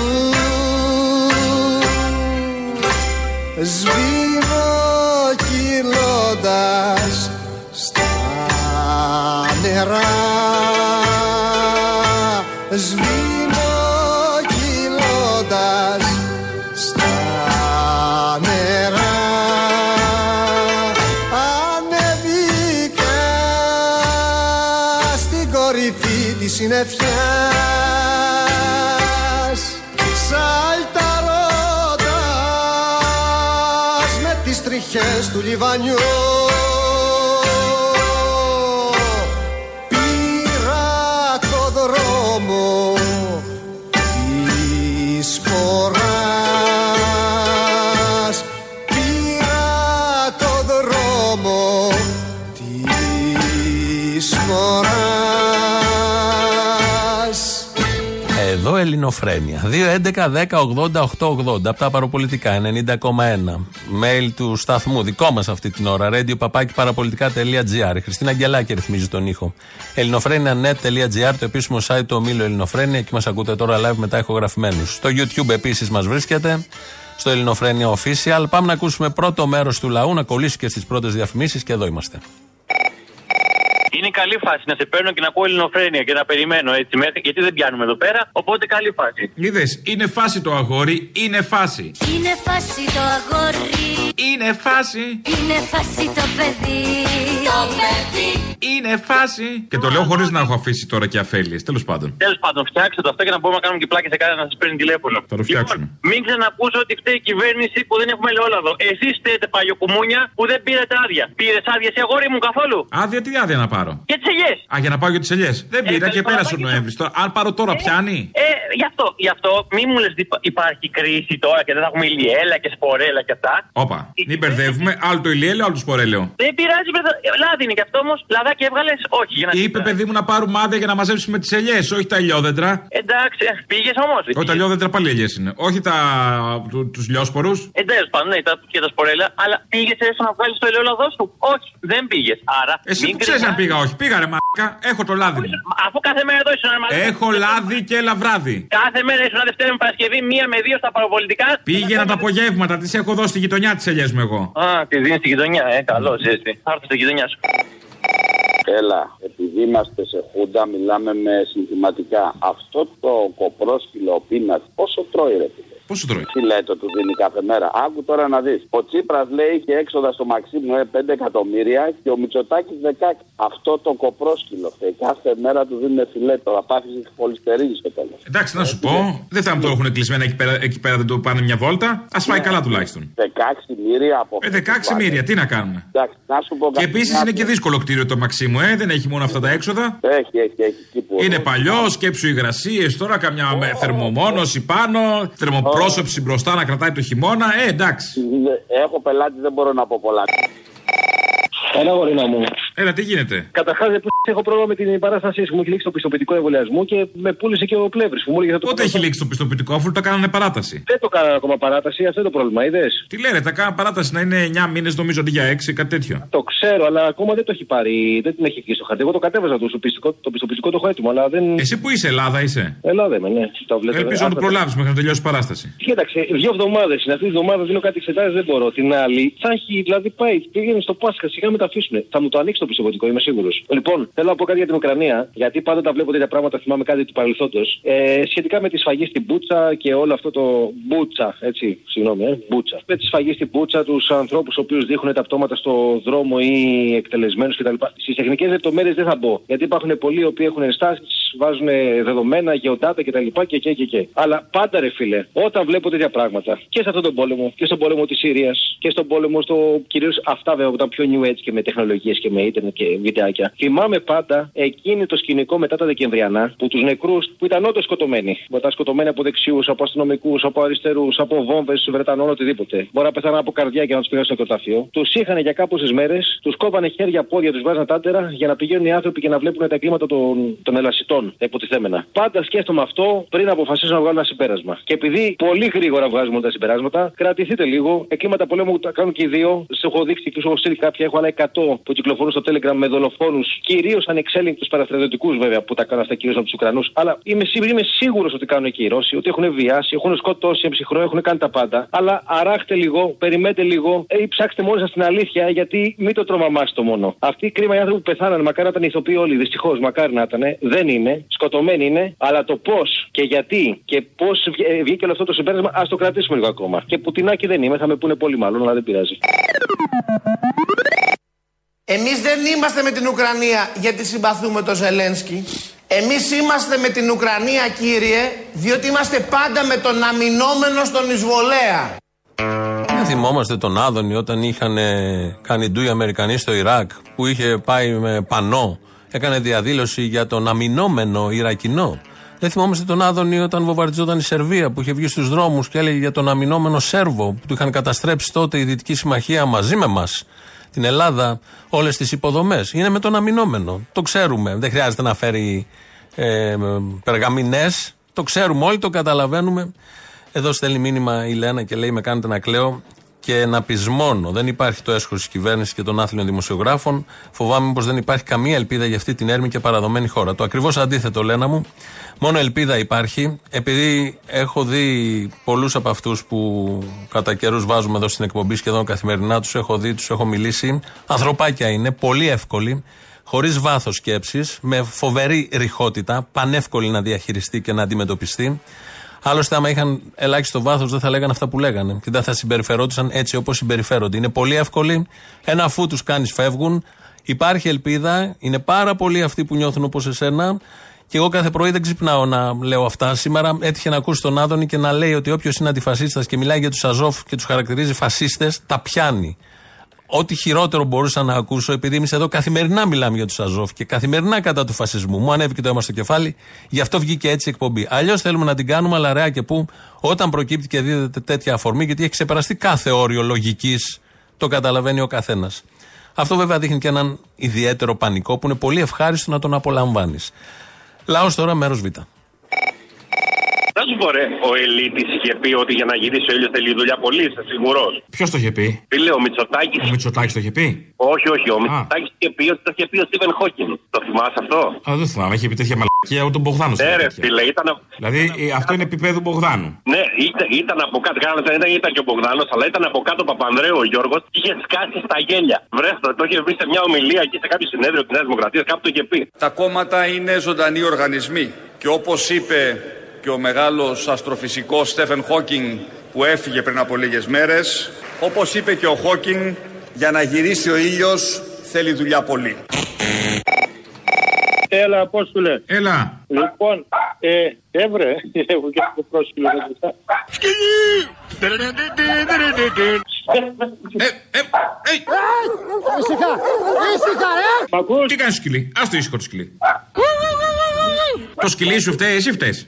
2.11.10.80.880 από τα παραπολιτικά 90,1. Mail του σταθμού, δικό μας αυτή την ώρα. Radio παπάκι παραπολιτικά.gr. Η Χριστίνα Αγγελάκη ρυθμίζει τον ήχο. Ελληνοφρένια.net.gr, το επίσημο site του ομίλου Ελληνοφρένια. Εκεί μας ακούτε τώρα live μετά ηχογραφημένους. Στο YouTube επίσης μας βρίσκεται. Στο Ελληνοφρένια Official. Πάμε να ακούσουμε πρώτο μέρος του λαού, να κολλήσει και στις πρώτες διαφημίσεις και εδώ είμαστε. Είναι καλή φάση να σε παίρνω και να ακούω ελληνοφρένεια και να περιμένω έτσι μέχρι γιατί δεν πιάνουμε εδώ πέρα. Οπότε καλή φάση. Είδες, είναι φάση το αγόρι, είναι φάση. Είναι φάση το αγόρι. Είναι φάση. Είναι φάση το παιδί. Το παιδί. Είναι φάση. Και το λέω χωρίς να έχω αφήσει τώρα και αφέλειες. Τέλος πάντων. Τέλος πάντων, φτιάξτε το αυτό και να μπορούμε να κάνουμε και πλάκε σε κανένα να σας παίρνει τηλέφωνο. Θα το φτιάξουμε. Λοιπόν, μην ξανακούσω ότι φταίει η κυβέρνηση που δεν έχουμε ελαιόλαδο. Εσείς φταίτε παλιοκουμούνια που δεν πήρατε άδεια. Πήρες άδεια σε αγόρι μου καθόλου; Άδεια τι άδεια να πάρω; Για τις ελιές. Α, για να πάω για τις ελιές. Δεν πήρα Ε, και καλά, πέρασε ο πάει και Νοέμβρης. Αν πάρω τώρα, πιάνει. Ε, γι' αυτό, γι' αυτό μη μου λες υπάρχει κρίση τώρα και δεν θα έχουμε ηλιέλα και σπορέλα και αυτά. Όπα. Μην μπερδεύουμε. Άλλο το ηλιέλαιο, άλλο το σπορέλαιο. Δεν πειράζει, παιδε... λάδι είναι και αυτό όμως. Λαδάκι έβγαλες, όχι. Για να Είπε παιδί μου να πάρουμε άδεια για να μαζέψουμε τις ελιές, όχι τα ηλιόδεντρα. Εντάξει, πήγες όμως. Όχι τα ηλιόδεντρα πάλι ελιές είναι. Όχι τα... του λιόσπορους. Ε, τέλος πάντων, ναι, τα, και τα σπορέλα, αλλά πήγες έστω να βγάλεις το ελαιόλαδό σου; Όχι, δεν πήγες. Άρα. Εσύ μην που ξέρεις κρινιάς. αν πήγα, όχι. Πήγα ρε μαλάκα. Έχω το λάδι μου. Αφού κάθε μέρα εδώ ήσουν μαζί. Έχω λάδι και λαβράδι. Κάθε μέρα ήσουν Δευτέρα με Παρασκευή, μία με δύο στα παραπολιτικά. Πήγαινα τα απογεύματα, τις έχω δώσει στη γειτονιά τη ελιές μου εγώ. Α, τη δίνεις στη γειτονιά, ε, καλό, ζέστη. Θα έρθω στη γειτονιά σου. Έλα, επειδή είμαστε σε χούντα, μιλάμε με συνθηματικά. Αυτό το κοπρόσκυλο πίνας πόσο τρώει, ρε φίλε. Πόσο τρώει; Τι λέει το του δίνει κάθε μέρα. Άκου τώρα να δεις. Ο Τσίπρας λέει είχε έξοδα στο Μαξίμου ε, 5 εκατομμύρια και ο Μητσοτάκης 16. Αυτό το κοπρόσκυλο φταίει. Κάθε μέρα του δίνουν φιλέτο. Θα πάθει πολυστερίζεις στο τέλος. Εντάξει, να σου πω, δεν θα μου το έχουν κλεισμένα εκεί πέρα, εκεί πέρα δεν το πάνε μια βόλτα. Α φάει καλά τουλάχιστον. 16 μοίρια από Ε, 16 μοίρια, τι να κάνουμε; Εντάξει, να σου πω Και κάτι. επίσης είναι και δύσκολο κτίριο το Μαξίμου, ε, δεν έχει μόνο αυτά τα έξοδα. Έχει, έχει, έχει. εκεί που- Είναι παλιό, σκέψου υγρασίες τώρα, καμιά με θερμομόνωση πάνω, θερμοπρόσωψη μπροστά να κρατάει το χειμώνα. Ε, εντάξει. Έχω πελάτη, δεν μπορώ να πω πολλά. Έλα, γορίνα μου. Έλα, τι γίνεται; Καταρχάς, έχω πρόβλημα με την παράστασή σου. Μου έχει λήξει το πιστοποιητικό εμβολιασμού και με πούλησε και ο πλεύρης που μου έλεγε θα το Πότε έχει λήξει το πιστοποιητικό, αφού το κάνανε παράταση; Δεν το κάνανε ακόμα παράταση, αυτό είναι το πρόβλημα, είδες. Τι λένε, τα κάνανε παράταση να είναι 9 μήνες, νομίζω αντί για 6, κάτι τέτοιο; Το ξέρω, αλλά ακόμα δεν το έχει πάρει, δεν την έχει βγει στο χαρτί. Εγώ το κατέβαζα το πιστοποιητικό, το πιστοποιητικό το έχω έτοιμο, αλλά δεν. Εσύ που είσαι, Ελλάδα είσαι; Ελλάδα είμαι, ναι. Το βλέπω. Ελπίζω να το προλάβεις μέχρι να τελειώσει η παράσταση. Κοίταξε, δύο εβδομάδες είναι. Αυτή τη εβδομάδα δίνω κάτι εξετάσει, δεν μπορώ. Την άλλη θα έχει, δηλαδή πάει, πήγαινε στο Πάσχα, σιγά με τα αφήσουν. Θα μου το ανοίξει το πιστοποιητικό, είμαι σίγουρος. Λοιπόν, θέλω να πω κάτι για την Ουκρανία, γιατί πάντα τα βλέπω τέτοια πράγματα, θυμάμαι κάτι του παρελθόντος. Ε, σχετικά με τη σφαγή στην Μπούτσα και όλο αυτό το Μπούτσα, έτσι, συγγνώμη, ε, Μπούτσα. Με τη σφαγή στην Μπούτσα, τους ανθρώπους ο οποίους δείχνουν τα πτώματα στο δρόμο ή εκτελεσμένους κτλ. Στις τεχνικές λεπτομέρειες δεν θα μπω, γιατί υπάρχουν πολλοί οι οποίοι έχουν ενστάσεις, βάζουν δεδομένα, γεωτάτα κτλ. Και, και, και, και. Αλλά πάντα ρε φίλε, όταν βλέπω τέτοια πράγματα και σε αυτόν τον πόλεμο και στον πόλεμο της Συρίας και στον πόλεμο στο κυρίως αυτά βέβαια που ήταν πιο new age και με τεχνολογίες και με ίντερνετ και βιντεάκια. Θυμάμαι πάντα εκείνη το σκηνικό μετά τα Δεκεμβριανά που τους νεκρούς που ήταν όντως σκοτωμένοι. Που ήταν σκοτωμένοι από δεξιούς, από αστυνομικούς, από αριστερούς, από βόμβες, Βρετανών, οτιδήποτε. Μπορεί να πεθάναν από καρδιά και να τους πήγαν στο νεκροταφείο. Τους είχαν για κάποιες μέρες, τους κόβανε χέρια, πόδια, τους βάζαν τάντερα για να πηγαίνουν οι άνθρωποι και να βλέπουν τα κλίματα των, των ελασιτών, τα υποτιθέμενα. Πάντα σκέφτομαι αυτό πριν αποφασίσω να βγάλω ένα συμπέρασμα. Και επειδή πολύ γρήγορα βγάζουμε όλα τα συμπεράσματα, κρατηθείτε λίγο. Εκλίματα πολέμου που τα κάνουν και οι δύο. Σε έχω δείξει και σου έχω στείλει κάποια. Έχω άλλα 100 που κυκλοφορούν στο Telegram με δολοφόνους, κυρίως ανεξέλεγκτους παραστρατιωτικού βέβαια που τα κάνουν αυτά κυρίως από τους Ουκρανούς. Αλλά είμαι, σίγουρη- είμαι σίγουρος ότι κάνουν και οι Ρώσοι, ότι έχουν βιάσει, έχουν σκοτώσει εμψυχρό, έχουν κάνει τα πάντα. Αλλά αράχτε λίγο, περιμένετε λίγο, ε, ή ψάξτε μόνοι σας την αλήθεια, γιατί μην το τρομαμάστε μόνο. Αυτοί οι κρίμα οι άνθρωποι που πεθάνανε, μακάρι να ήταν ηθοποιοί όλοι, δυστυχώς, μακάρι να ήταν. Δεν είναι, σκοτωμένοι είναι, αλλά το πώς και γιατί και πώς βγήκε όλο αυτό το συμπέρασμα, ας το κρατήσουμε λίγο ακόμα. Και πουτινάκι δεν είμαι, θα με πούνε πολύ μάλλον, αλλά δεν πειράζει. Εμείς δεν είμαστε με την Ουκρανία γιατί συμπαθούμε τον Ζελένσκι. Εμείς είμαστε με την Ουκρανία κύριε διότι είμαστε πάντα με τον αμυνόμενο στον εισβολέα. Δεν θυμόμαστε τον Άδωνη όταν είχαν κάνει ντου οι Αμερικανοί στο Ιράκ που είχε πάει με πανό, έκανε διαδήλωση για τον αμυνόμενο Ιρακινό. Δεν θυμόμαστε τον Άδωνη όταν βομβαρδιζόταν η Σερβία που είχε βγει στους δρόμους και έλεγε για τον αμυνόμενο Σέρβο που του είχαν καταστρέψει τότε η Δυτική Συμμαχία μαζί με μας. Την Ελλάδα, όλες τις υποδομές. Είναι με τον αμυνόμενο. Το ξέρουμε. Δεν χρειάζεται να φέρει ε, περγαμηνέ. Το ξέρουμε όλοι, το καταλαβαίνουμε. Εδώ στέλνει μήνυμα η Λένα και λέει: Με κάνετε να κλαίω και να πεισμώνω. Δεν υπάρχει το έσχος της κυβέρνησης και των άθλιων δημοσιογράφων. Φοβάμαι πως δεν υπάρχει καμία ελπίδα για αυτή την έρμη και παραδομένη χώρα. Το ακριβώς αντίθετο, Λένα μου. Μόνο ελπίδα υπάρχει. Επειδή έχω δει πολλούς από αυτούς που κατά καιρούς βάζουμε εδώ στην εκπομπή σχεδόν καθημερινά, τους έχω δει, τους έχω μιλήσει. Ανθρωπάκια είναι, πολύ εύκολοι χωρίς βάθος σκέψης, με φοβερή ρηχότητα, πανεύκολη να διαχειριστεί και να αντιμετωπιστεί. Άλλωστε, άμα είχαν ελάχιστο βάθος, δεν θα λέγανε αυτά που λέγανε και δεν θα συμπεριφερόντουσαν έτσι όπως συμπεριφέρονται. Είναι πολύ εύκολοι. Ένα αφού τους κάνεις, φεύγουν. Υπάρχει ελπίδα, είναι πάρα πολλοί αυτοί που νιώθουν όπως εσένα. Και εγώ κάθε πρωί δεν ξυπνάω να λέω αυτά. Σήμερα έτυχε να ακούσει τον Άδωνη και να λέει ότι όποιος είναι αντιφασίστας και μιλάει για τους Αζόφ και τους χαρακτηρίζει φασίστες, τα πιάνει. Ό,τι χειρότερο μπορούσα να ακούσω, επειδή εμείς εδώ καθημερινά μιλάμε για τους Αζόφ και καθημερινά κατά του φασισμού. Μου ανέβηκε το αίμα στο κεφάλι, γι' αυτό βγήκε έτσι η εκπομπή. Αλλιώς θέλουμε να την κάνουμε, αλλά ρεά και πού, όταν προκύπτει και δίδεται τέτοια αφορμή, γιατί έχει ξεπεραστεί κάθε όριο λογικής, το καταλαβαίνει ο καθένας. Αυτό βέβαια δείχνει και έναν ιδιαίτερο πανικό που είναι πολύ ευχάριστο να τον απολαμβάνεις. Λαός τώρα, μέρος Β. Να σου πω ρε, ο Ελίτης είχε πει ότι για να γυρίσει ο ήλιος θέλει δουλειά πολύ, είσαι σίγουρος; Ποιος το είχε πει; Φίλε, ο Μητσοτάκης; Ο Μητσοτάκης το είχε πει; Όχι, όχι, ο Μητσοτάκης είχε πει ότι το είχε πει ο Στίβεν Χόκκιν. Το θυμάσαι αυτό; Α, δεν θυμάμαι, είχε πει τέτοια μαλακία ούτε ο Μπογδάνος. Ναι, ρε, φίλε, ήταν. Δηλαδή ε, αυτό είναι επίπεδο Μπογδάνου. Ναι, ήταν, ήταν από κάτω. Κάνανε ήταν, ήταν και ο Μπογδάνος, αλλά ήταν από κάτω ο Παπανδρέου ο Γιώργος και είχε σκάσει στα γέλια. Βρέστο, το είχε βρει σε μια ομιλία εκεί σε κάποιο συνέδριο της Νέας Δημοκρατίας, κάπου το είχε πει. Τα κόμματα είναι ζωντανοί οργανισμοί και όπως είπε και ο μεγάλος αστροφυσικός Στέφεν Χόκινγκ που έφυγε πριν από λίγες μέρες, όπως είπε και ο Χόκινγκ, για να γυρίσει ο ήλιος θέλει δουλειά πολύ. Έλα, Απόστολε. Έλα. Λοιπόν, ε, έβρε, <laughs> έχω και το πρόσκυλο με αυτά. Ήσυχα, ήσυχα, ε! Τι κάνεις σκυλί, ας το ήσυχο το σκυλί. Το σκυλί σου φταίει, εσύ φταίς.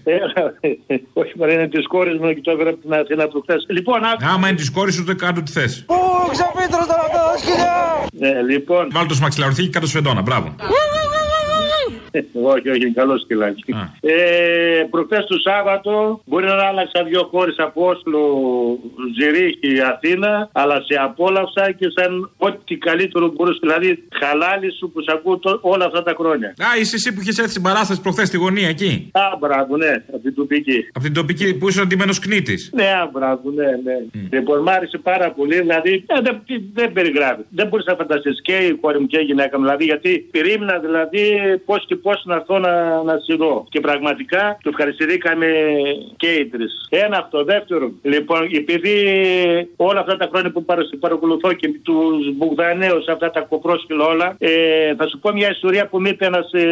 Όχι, μα είναι τη κόρη μου και το έφερα από την Αθήνα προχθέ. Λοιπόν, άκου. Άμα είναι τη κόρη σου, δεν κάνω τι θες. Πού ξαπίτρο τώρα τα σκυλιά! Ναι, λοιπόν. Βάλω το σμαξιλαρωθήκη κάτω σφεντόνα, μπράβο. <laughs> όχι, όχι, είναι καλό σκυλάκι. Ε, Προχθές το Σάββατο μπορεί να άλλαξα δύο χώρες από Όσλο, Ζηρίχη, Αθήνα, αλλά σε απόλαυσα και σαν ό,τι καλύτερο μπορούσε. Δηλαδή, χαλάλι σου που σε ακούω το- όλα αυτά τα χρόνια. Α, είσαι εσύ που είχες έρθει στην παράσταση προχθές στη γωνία εκεί; Α, μπράβο, ναι, από την τοπική. Από την τοπική που είσαι αντιμένο κνήτης. Ναι, α, μπράβο, ναι, ναι. Λοιπόν, μ' άρεσε πάρα πολύ. Δηλαδή, ε, δεν, τι- δεν περιγράφει. Δεν μπορείς να φανταστείς και η κόρη μου και η γυναίκα μου. Δηλαδή, γιατί περίμενα δηλαδή πώς και πώς να έρθω να, να σε δω. Και πραγματικά το ευχαριστηθήκαμε και οι τρεις. Ένα αυτό. Δεύτερο, λοιπόν, επειδή όλα αυτά τα χρόνια που παρα- παρακολουθώ και τους Μπογδανέους, αυτά τα κοπρόσκυλα όλα, ε, θα σου πω μια ιστορία που μου είπε ένα. Ε,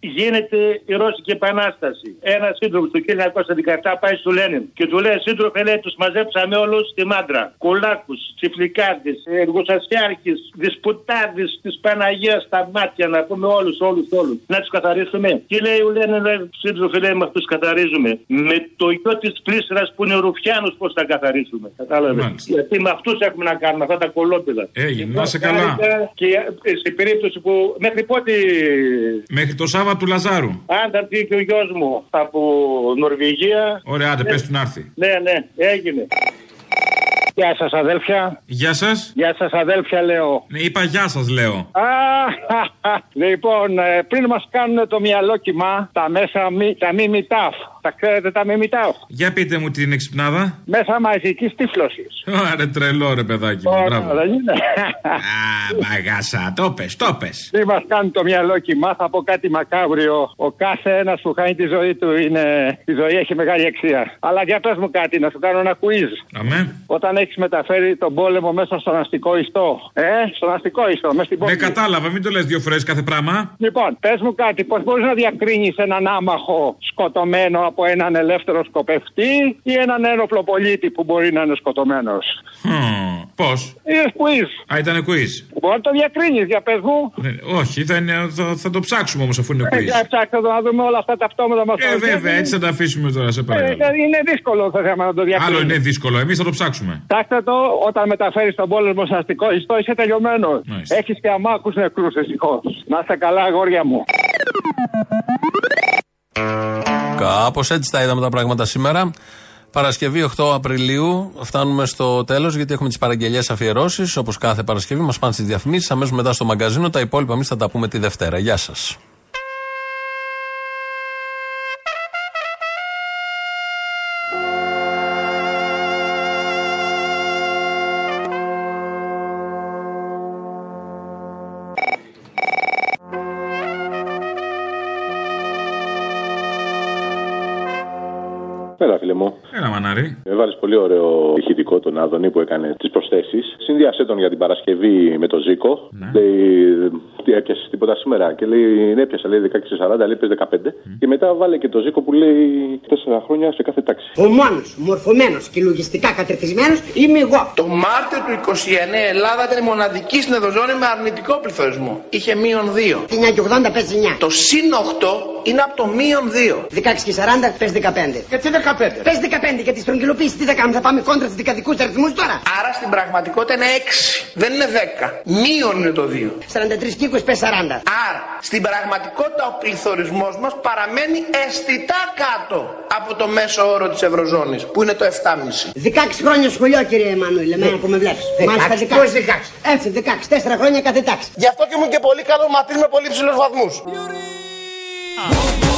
γίνεται η Ρώσικη Επανάσταση. Ένα σύντροφο του 1917 πάει στο Λένιν και του λέει: Σύντροφε, λέει, τους μαζέψαμε όλους στη μάντρα. Κολάκους, τσιφλικάρδε, εργοσασιάρχε, δυσπουτάδε της Παναγίας στα μάτια, να πούμε όλους, όλους, όλους. Να τους καθαρίσουμε. Τι λέει ο Λένιν, ρε, σύντροφε, λέει, μα του καθαρίζουμε. Με το γιο της πλήσρα που είναι Ρουφιάνος, πώς θα καθαρίσουμε. Κατάλαβες; Μάλιστα. Γιατί με αυτούς έχουμε να κάνουμε αυτά τα κολόπεδα. Έγινε, να είσαι καλά. Χάρηκα Και ε, σε περίπτωση που μέχρι πότε Μέχρι το Σάββατο του Λαζάρου. αν θα έρθει και ο γιος μου από Νορβηγία. Ωραία, άντε, πες του να έρθει. Ναι, ναι, έγινε. Γεια σας, αδέλφια. Γεια σας. Γεια σας, αδέλφια, λέω. Ναι, είπα γεια σας, λέω. Α, <laughs> λοιπόν, ε, πριν μας κάνουν το μυαλό κοιμά, τα μέσα μη, τα μιμητάφ. Τα ξέρετε τα μιμητάφ. Για πείτε μου την εξυπνάδα. Μέσα μαζικής τύφλωσης. Άρα τρελό ρε παιδάκι μου, μπράβο. Δεν είναι. Α, μαγάσα, το πες, το πες. Πριν μας κάνουν το μυαλό κοιμά, θα πω κάτι μακάβριο. Ο κάθε ένας που χάνει τη ζωή του είναι. Η ζωή έχει μεγάλη αξία. Αλλά για πες μου κάτι, να σου κάνω ένα quiz. Αμέ. Όταν έχεις μεταφέρει τον πόλεμο μέσα στον αστικό ιστό. Ε, στον αστικό ιστό, μέσα στην πόλη. Ναι, κατάλαβα, μην το λες δύο φορές κάθε πράγμα. Λοιπόν, πες μου κάτι, πώς μπορείς να διακρίνεις έναν άμαχο σκοτωμένο από έναν ελεύθερο σκοπευτή ή έναν ένοπλο πολίτη που μπορεί να είναι σκοτωμένος; Πώς; Είναι quiz. Α, ήταν quiz. Μπορεί να το διακρίνεις, για πες μου. Ναι, όχι, θα, είναι, θα, θα το ψάξουμε όμως αφού είναι Ε, quiz. Για ψάξτε το να δούμε όλα αυτά τα πτώματα μας. Ε, βέβαια, έτσι θα τα αφήσουμε τώρα, σε παρακαλώ. Είναι δύσκολο το θέμα να το διακρίνεις. Άλλο είναι δύσκολο, εμείς θα το ψάξουμε. Ψάξτε το όταν μεταφέρεις τον πόλεμο στο αστικό ιστό, είσαι τελειωμένος. Έχεις και αμάκους νεκρούς, δυστυχώ. Να είστε καλά, αγόρια μου. Κάπως έτσι τα είδαμε τα πράγματα σήμερα. Παρασκευή 8 Απριλίου φτάνουμε στο τέλος γιατί έχουμε τις παραγγελίε αφιερώσεις. Όπως κάθε Παρασκευή μας πάνε στις διαφημίσεις. Αμέσως μετά στο μαγκαζίνο. Τα υπόλοιπα εμείς θα τα πούμε τη Δευτέρα. Γεια σας. Φίλε. φίλε μου. Έλα, μανάρι. Έβαλε πολύ ωραίο ηχητικό τον Άδωνη που έκανε τις προσθέσεις. Συνδυάσέ τον για την Παρασκευή με τον Ζήκο. Λέει, τι έπιασες τίποτα σήμερα. Και λέει, ναι, έπιασα, λέει 16-40, λέει, πες 15. Και μετά βάλε και το Ζήκο που λέει 4 χρόνια σε κάθε τάξη. Ο μόνος μορφωμένος και λογιστικά κατερτισμένο είμαι εγώ. Το Μάρτιο του 29 η Ελλάδα ήταν η μοναδική στην Ευρωζώνη με αρνητικό πληθωρισμό. Είχε μείον 2. 9 και 80 πες 9. Το συν 8 είναι από το μείον 2. 16 και 40 πες 15. Γιατί 15. Πες 15 γιατί στρογγυλοποίηση τι θα κάνουμε, θα πάμε κόντρα στους δικαδικούς αριθμούς τώρα. Άρα στην πραγματικότητα είναι 6. Δεν είναι 10. Μείον είναι το 2. 43 και 20 πες 40. Άρα στην πραγματικότητα ο πληθωρισμός μας παραμένει αισθητά κάτω από το μέσο όρο της Ευρωζώνης που είναι το 7,5. 16 χρόνια σχολείο κύριε Εμμανουήλ, εμένα που με βλέπεις. 16, πώς 16? Έτσι 16, 4 χρόνια κάθε τάξη. Γι' αυτό και ήμουν και πολύ καλό μαθητής με πολύ ψηλούς βαθμούς. Oh.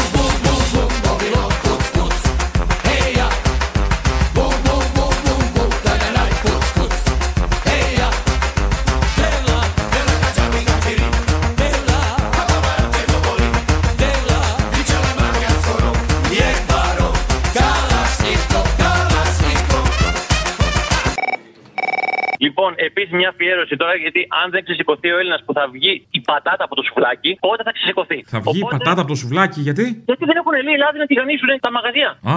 Λοιπόν, επίσης μια αφιέρωση τώρα, γιατί αν δεν ξεσηκωθεί ο Έλληνας που θα βγει η πατάτα από το σουβλάκι, πότε θα ξεσηκωθεί; Θα βγει η πατάτα από το σουβλάκι, γιατί; Γιατί δεν έχουν λέει λάδι να τηγανίσουν τα μαγαζιά. Α,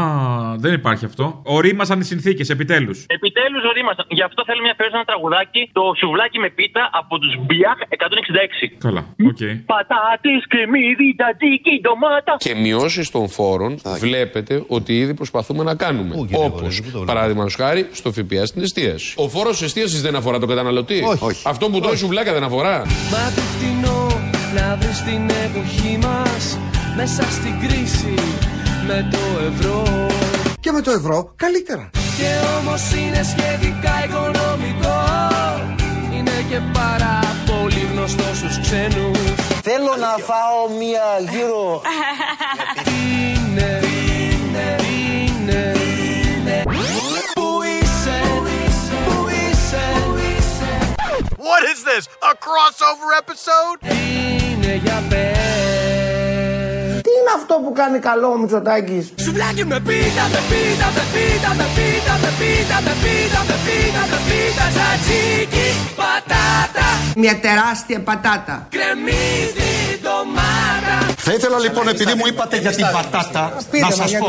δεν υπάρχει αυτό. Ορίμασαν οι συνθήκες, επιτέλους. Επιτέλους ορίμασαν. Γι' αυτό θέλουμε μια αφιέρωση ένα τραγουδάκι, το σουβλάκι με πίτα από τους Μπιάχ 166. Καλά, οκ. Πατάτες, κρεμμύδι, τατζίκι, ντομάτα. Και μειώσεις των φόρων βλέπετε ότι ήδη προσπαθούμε να κάνουμε. Όπως παράδειγμα χάρη στο ΦΠΑ στην εστίαση. Ο φόρος εστίασης δεν αφορά τον καταναλωτή; Όχι. Αυτό που τρώει σουβλάκια δεν αφορά; Μα τι φτηνό να βρεις την εποχή μας Μέσα στην κρίση με το ευρώ Και με το ευρώ καλύτερα. Και όμως είναι σχετικά οικονομικό Είναι και πάρα πολύ γνωστό στους ξένους Θέλω να φάω μία γύρω. <laughs> What is this? A crossover episode? Είναι για πες Τι είναι αυτό που κάνει καλό ο Μητσοτάκης; Σουβλάκι με πίτα, με πίτα, με πίτα, με πίτα, με πίτα, με πίτα, με πίτα, με πίτα, τζατζίκι, πατάτα, Μια τεράστια πατάτα. κρεμμύδι, ντομάτα. Θα ήθελα λοιπόν, επειδή μου είπατε για την πατάτα, να σας πω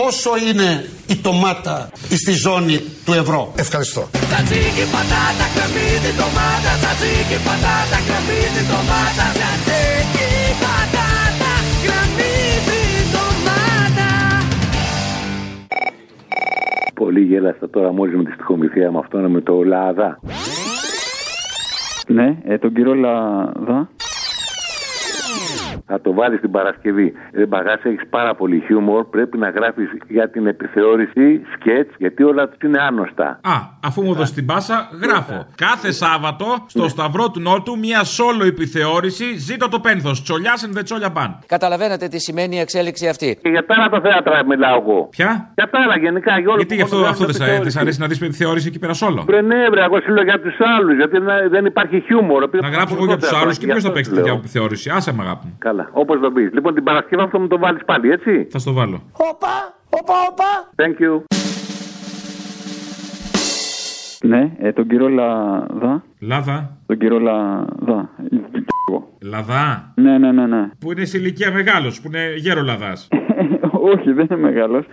πόσο είναι η ντομάτα στη ζώνη του ευρώ. Ευχαριστώ. Τζατζίκι, πατάτα, κρεμμύδι, ντομάτα, τζατζίκι, πατάτα, κρεμμύδι, ντομάτα, τζατζίκι, πατάτα, κρεμμύδι, ντομάτα. Πολύ γέλαστα τώρα μόλις με τη στοιχομηθεία με αυτόν με το Λαδά. Ναι, ε, τον κύριο Λαδά. Θα το βάλεις την Παρασκευή. Δεν παγάσει, έχεις πάρα πολύ χιούμορ. Πρέπει να γράφεις για την επιθεώρηση σκέτς, γιατί όλα τους είναι άνοστα. Α, αφού μου δώσεις την πάσα, γράφω. Κάθε Σάββατο στο Σταυρό του Νότου μια σόλο επιθεώρηση. Ζήτω το πένθος. Τσολιάς and the τσόλια μπαν. Καταλαβαίνετε τι σημαίνει η εξέλιξη αυτή. Και για τα άλλα τα θέατρα μιλάω εγώ. Ποια; Για τα άλλα γενικά. Για όλο Γιατί που ε, αυτό, μόνο αυτό δεν γράφει σ' αρέσει, επιθεώρηση. αρέσει να δεις επιθεώρηση εκεί πέρα σόλο. Βρε ναι, βρε, εγώ σου λέω για τους άλλους, γιατί να- δεν υπάρχει χιούμορ. Να γράψω εγώ για τους άλλους και ποιος θα παίξει τη επιθεώρηση. Άσε με αγάπη μου. Καλά, όπως το πεις. Λοιπόν, την Παρασκευή αυτό μου το βάλεις πάλι, έτσι; Θα στο βάλω. Όπα, όπα, όπα. Thank you. Ναι, ε, τον κύριο Λαδά. Λάδα. Τον κύριο Λαδά. Λαδά. Ναι, ναι, ναι, ναι. Που είναι σε ηλικία μεγάλος, που είναι γέρο λαδάς. <laughs> Όχι, δεν είναι μεγάλος.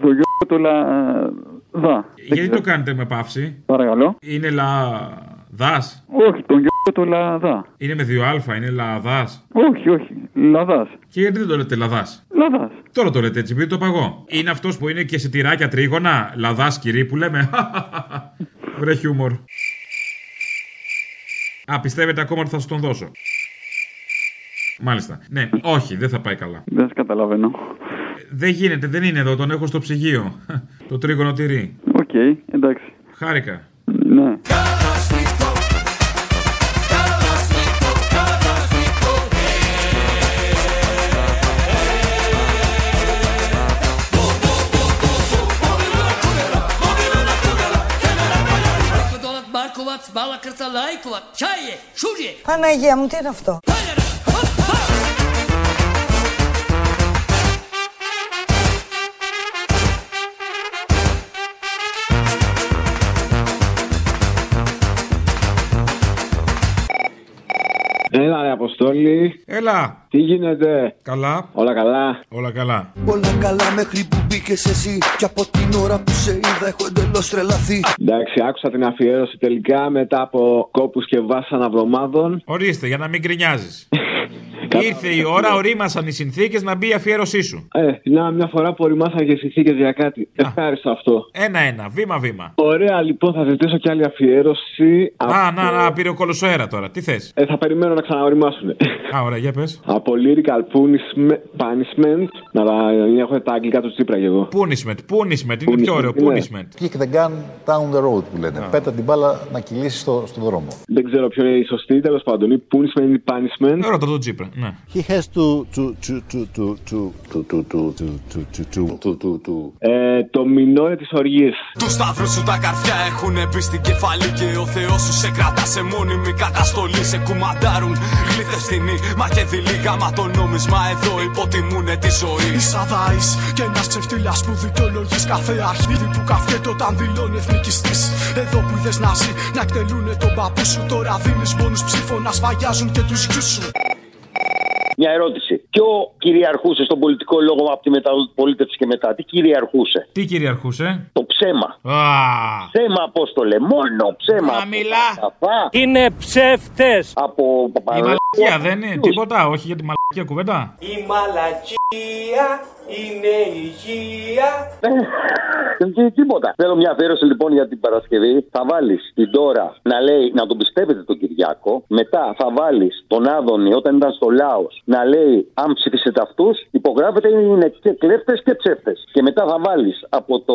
Το γιο του Λαδά. Γιατί το κάνετε με παύση. Παρακαλώ. Είναι λαδά. Όχι, τον γιο του Λαδά. Είναι με δύο αλφα, είναι λαδάς. Όχι, όχι. Λαδάς. Και γιατί δεν το λέτε λαδάς; Λαδάς. Τώρα το λέτε έτσι, επειδή το παγώ. Είναι αυτός που είναι και σε τυράκια τρίγωνα. Λαδάς κυρί που λέμε. <laughs> Βρε χιούμορ. Α, πιστεύετε ακόμα ότι θα σου τον δώσω; Μάλιστα. Ναι, όχι, δεν θα πάει καλά. Δεν σας καταλαβαίνω. Δεν γίνεται, δεν είναι εδώ, τον έχω στο ψυγείο. <laughs> το τρίγωνο τυρί. Οκ, εντάξει. Χάρηκα. Ναι. Μάρκοβατ, μπάλα κρταλάικοβατ, τσάιε, σούριε. Παναγία μου, τι είναι αυτό; Έλα, ρε Αποστόλη. Έλα. Τι γίνεται; Καλά. Όλα καλά; Όλα καλά. Όλα καλά μέχρι που μπήκες εσύ. Και από την ώρα που σε είδα έχω εντελώς τρελαθεί. Εντάξει, άκουσα την αφιέρωση τελικά μετά από κόπους και βάσανα εβδομάδων. Ορίστε, για να μην γκρινιάζεις. <laughs> Ήρθε η ώρα, ορίμασαν οι συνθήκες να μπει η αφιέρωσή σου. Ε, να μια φορά που οριμάσαν και συνθήκες για κάτι. Ευχάριστο αυτό. Ένα-ένα, βήμα-βήμα. Ωραία, λοιπόν, θα ζητήσω κι άλλη αφιέρωση. Α, να, να, πήρε ο κολοσσό αέρα τώρα. Τι θες; Ε, θα περιμένω να ξαναοριμάσουν. Α, ωραία, για πες. <laughs> Από lyrical punishment, punishment να τα έχω τα αγγλικά του Τσίπρα και εγώ. Punishment, punishment, είναι πιο ωραίο. ναι. Punishment. Kick the gun down the road που λένε. Πέτα την μπάλα να κυλήσει στο, στον δρόμο. Δεν ξέρω ποιο είναι η σωστή, τέλος πάντων. Η punishment ή punishment. Ρώτα τον Τσίπρα, ναι. He has to to to to to to to to to to to to to to Ε, το μινόρε τη οργή. Του σταύρου σου τα καρφιά έχουν μπει στην κεφαλή Και ο Θεό σου σε κρατά σε μόνιμη καταστολή Σε κουμαντάρουν γλύφτε φτηνοί Μα και δειλή γάμα το νόμισμα Εδώ υποτιμούνε τη ζωή Είσαι αδάη και ένα ξεφτύλα που δικαιολογεί κάθε αρχίδι που καυκέται όταν δηλώνει εθνικιστή. Εδώ που είδε να ζει να εκτελούνε τον παππού σου Τώρα δίνει μόνου ψήφο να σφαγιάζουν και του γιου σου Μια ερώτηση. Ποιο κυριαρχούσε στον πολιτικό λόγο από τη μεταπολίτευση και μετά, τι κυριαρχούσε; Τι κυριαρχούσε; Το ψέμα. Α, Ψέμα, απόστολε, μόνο ψέμα. Να μιλά. Είναι ψεύτες. Από η παπαδάκια. μαλακία δεν είναι τίποτα, όχι για τη μαλακία κουβέντα. Η μαλακία είναι υγεία. Τι- Τίποτα. Θέλω μια αφιέρωση λοιπόν για την Παρασκευή. Θα βάλεις την τώρα να λέει να τον πιστεύετε τον Κυριάκο. Μετά θα βάλεις τον Άδωνη όταν ήταν στο Λάος να λέει αν ψηφίσετε αυτούς, υπογράφετε είναι και κλέφτες και ψεύτες. Και μετά θα βάλεις από το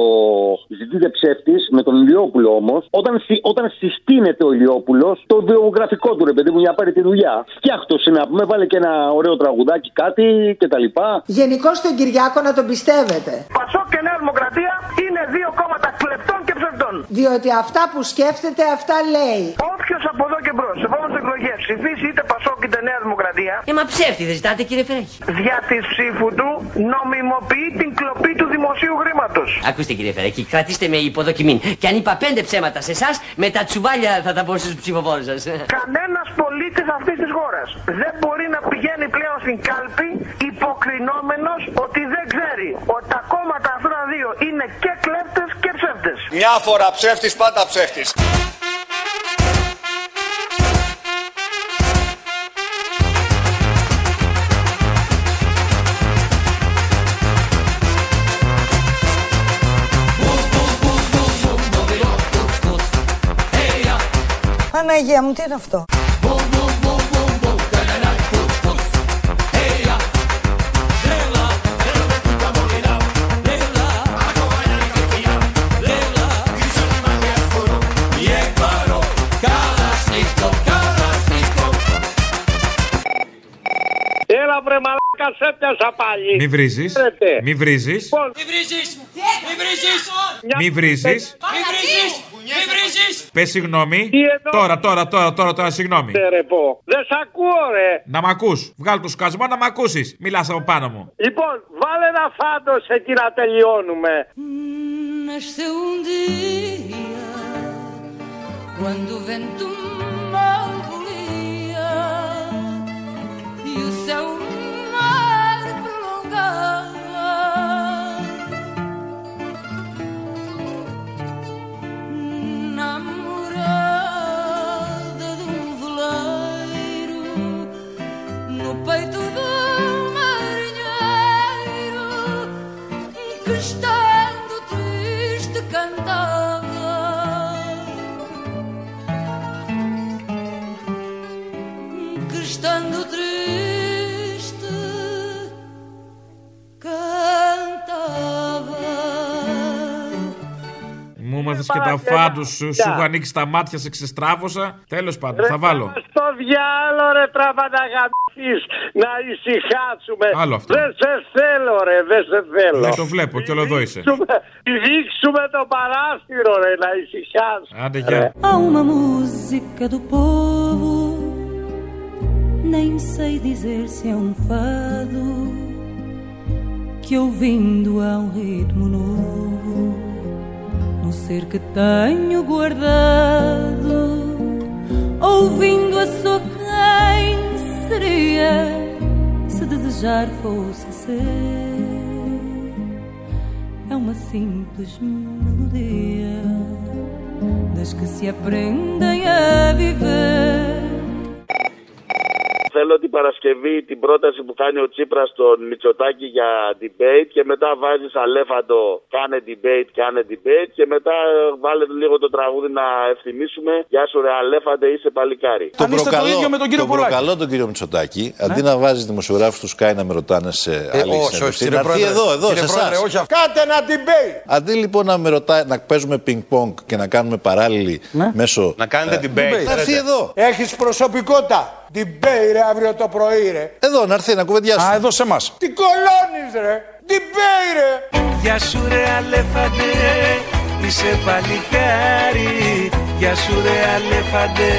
ζητείτε ψεύτης με τον Ηλιόπουλο όμως, όταν, συ- όταν συστήνεται ο Ηλιόπουλος, το βιογραφικό του ρε παιδί μου για να πάρει τη δουλειά. Φτιάχτωσε να πούμε, βάλε και ένα ωραίο τραγουδάκι, κάτι κτλ. Γενικώς τον Κυριάκο να τον πιστεύετε; Πασόκ και Νέα Δημοκρατία είναι δύο κόμματα κλεπτών και ψευδών. Διότι αυτά που σκέφτεται, αυτά λέει. Όποιος από εδώ και μπρος, σε επόμενε εκλογές ψηφίσει είτε Πασόκ είτε Νέα Δημοκρατία. Ε, μα ψεύτη δεν ζητάτε κύριε Φερέχη. Δια της ψήφου του νομιμοποιεί την κλοπή του δημοσίου χρήματος. Ακούστε κύριε Φερέχη, κρατήστε με υποδοκιμή. Και αν είπα πέντε ψέματα σε εσάς, με τα τσουβάλια θα τα πω στου ψηφοφόρου σας. Κανένας πολίτης αυτής της χώρας δεν μπορεί να πηγαίνει πλέον στην κάλπη υποκρινόμενος ότι δεν ξέρει ότι τα κόμματα αυτά τα δύο είναι και κλέπτε και ψεύτες. Μια φορά ψεύτης, πάντα ψεύτης. Παναγία μου, τι είναι αυτό; Έλα βρε μαλάκα σε πιάσα πάλι. Μη βρίζεις. Ξέρετε. Μη βρίζεις. Λοιπόν, Μη βρίζεις! Μη βρίζεις! Μη βρίζεις. Μη βρίζεις! Μη βρίζεις! Πες συγγνώμη. Τώρα, τώρα, τώρα, τώρα, τώρα, συγγνώμη. ρε πω. Δεν σ' ακούω ρε. Να μ' ακούς. Βγάλ το σκασμό να μ' ακούσεις. Μιλάς από πάνω μου. Λοιπόν, βάλε ένα φάντος εκεί να τελειώνουμε. Nasceu um dia quando o vento mal volia e o céu mal prolongava. Estando triste cantava. Que estando triste cantava. Μου έμαθε και τα φάντους σου, σου έχω ανοίξει τα μάτια, σε ξεστράβωσα. Τέλος πάντων, θα βάλω. Στο διάλο ρε τραβαναγαμίς να ησυχάσουμε. Άλλο αυτό. Δεν σε θέλω ρε, δεν σε θέλω. Ναι, το βλέπω και όλο εδώ είσαι. Δείξουμε- Δείξουμε το παράθυρο ρε, να ησυχάσουμε. Άντε, γεια. Há uma música do povo, nem sei dizer se é um fado, que ouvindo há um ritmo novo, no ser que tenho guardado, ouvindo a sua quem seria se desejar fosse ser. É uma simples melodia das que se aprendem a viver. Θέλω την Παρασκευή την πρόταση που κάνει ο Τσίπρας στον Μητσοτάκη για debate και μετά βάζεις αλέφαντο κάνε debate, κάνε debate και μετά βάλε λίγο το τραγούδι να ευθυμίσουμε Γεια σου ρε αλέφαντε είσαι παλικάρι. Τον προκαλώ, τον προκαλώ τον κύριο Μητσοτάκη, αντί να βάζει δημοσιογράφους τους Sky να με ρωτάνε σε άλλη όχι, συνέντευξη, κύριε να έρθει Πρόεδρε, εδώ, εδώ, κύριε σε Πρόεδρε, εσάς. όχι αυτό. Κάντε ένα debate! Αντί λοιπόν να με ρωτάει, να παίζουμε πινκ-πονγκ και να κάνουμε παράλληλη μέσω. Να κάνετε ε, debate. Να έρθει εδώ. Έχεις προσωπικότητα. Debate ρε αύριο το πρωί ρε. Εδώ να έρθει να κουβεντιάσει. Α, εδώ σε εμάς. Τι κολώνεις ρε. Debate ρε. Γεια σου ρε αλέφαντε, είσαι παλικάρι Γεια σου ρε αλέφαντε,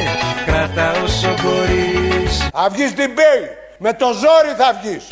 κράτα όσο μπορείς Θα βγεις debate. Με το ζόρι θα βγεις.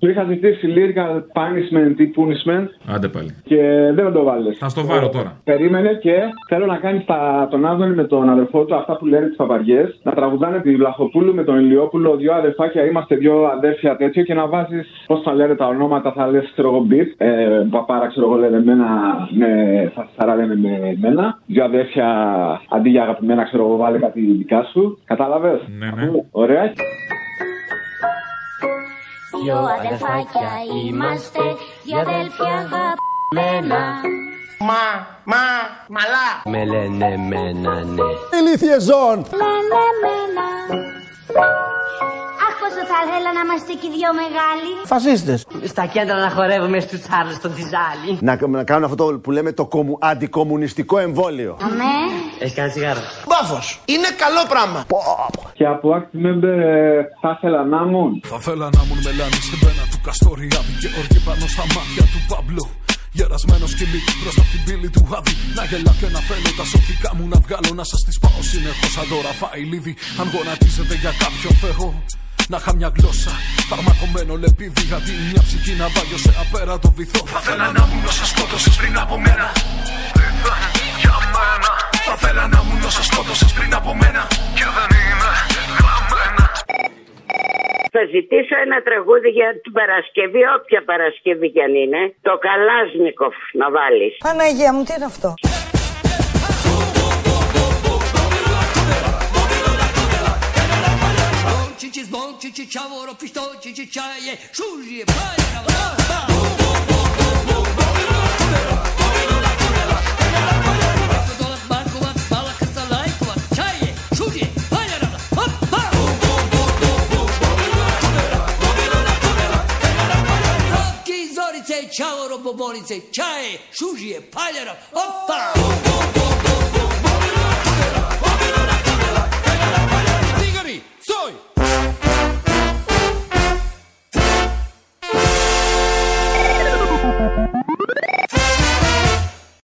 Του είχα ζητήσει lyrical punishment ή punishment Άντε πάλι. και δεν με το βάλες. Θα στο βάλω τώρα. Περίμενε και θέλω να κάνεις τον Άδωνη με τον αδερφό του αυτά που λένε τις παπαριές. Να τραγουδάνε τη Βλαχοπούλου με τον Ηλιόπουλο, δύο αδερφάκια, είμαστε δύο αδέρφια τέτοιο και να βάζεις πώς θα λένε τα ονόματα, θα λες ξέρω εγώ beat. Ε, παπάρα ξέρω εγώ λένε εμένα, με, θα σαρά λένε με εμένα. Δύο αδέρφια αντί για αγαπημένα ξέρω εγώ βάλε κάτι δικά σου. Κατάλαβες; Ναι, ναι. Ωραία. Δυο αδερφάκια είμαστε, δυο αδέλφια αγαπημένα. Μα, μα, μαλά. Με λένε μένα ναι. Ηλίθιε ζών. Λένε μένα. Αχ, πόσο θα ήθελα να είμαστε και δυο μεγάλοι. Φασίστες. Στα κέντρα να χορεύουμε στους Τσάρλς στον Τιζάλι. Να, να κάνουν αυτό το που λέμε το κομμου, αντικομουνιστικό εμβόλιο. Αμέ. Έχει κάνει τσιγάρο. Μπάφος. Είναι καλό πράγμα. Και από active member ε, θα ήθελα να ήμουν. Θα θέλα να ήμουν μελάνη στην πένα του Καστοριάδη και οργή πάνω στα μάτια του Παμπλού. Γερασμένο σκυλί μπροστά από την πύλη του Άδη. Να γελά και να φαίνω τα σωτικά μου να βγάλω να σας τις πάω συνεχώς σαν το ραφάει λίδι. Αν γονατίζετε για κάποιο θεό. Να είχα μια γλώσσα φαρμακομένο λεπίδι αντί μια ψυχή να βάγιο σε απέραντο βυθό. Θα θέλα να ήμουν όσα σκότωσες πριν από μένα. Ήρθαν για μένα. Θα θέλα να ήμουν όσα σκότωσες πριν από μένα. Και δεν είμαι γραμμένα. Θα ζητήσω ένα τραγούδι για την Παρασκευή, όποια Παρασκευή κι αν είναι. Το Καλάσνικοφ να βάλεις. Παναγία μου, τι είναι αυτό; Čiči zbog, čiči čavoro, pišto, čiči čaje, šužije, paljera, vrata. Čavoro, bobonice, čaje, šužije, paljara, opa! Bum, bum, bum, bum.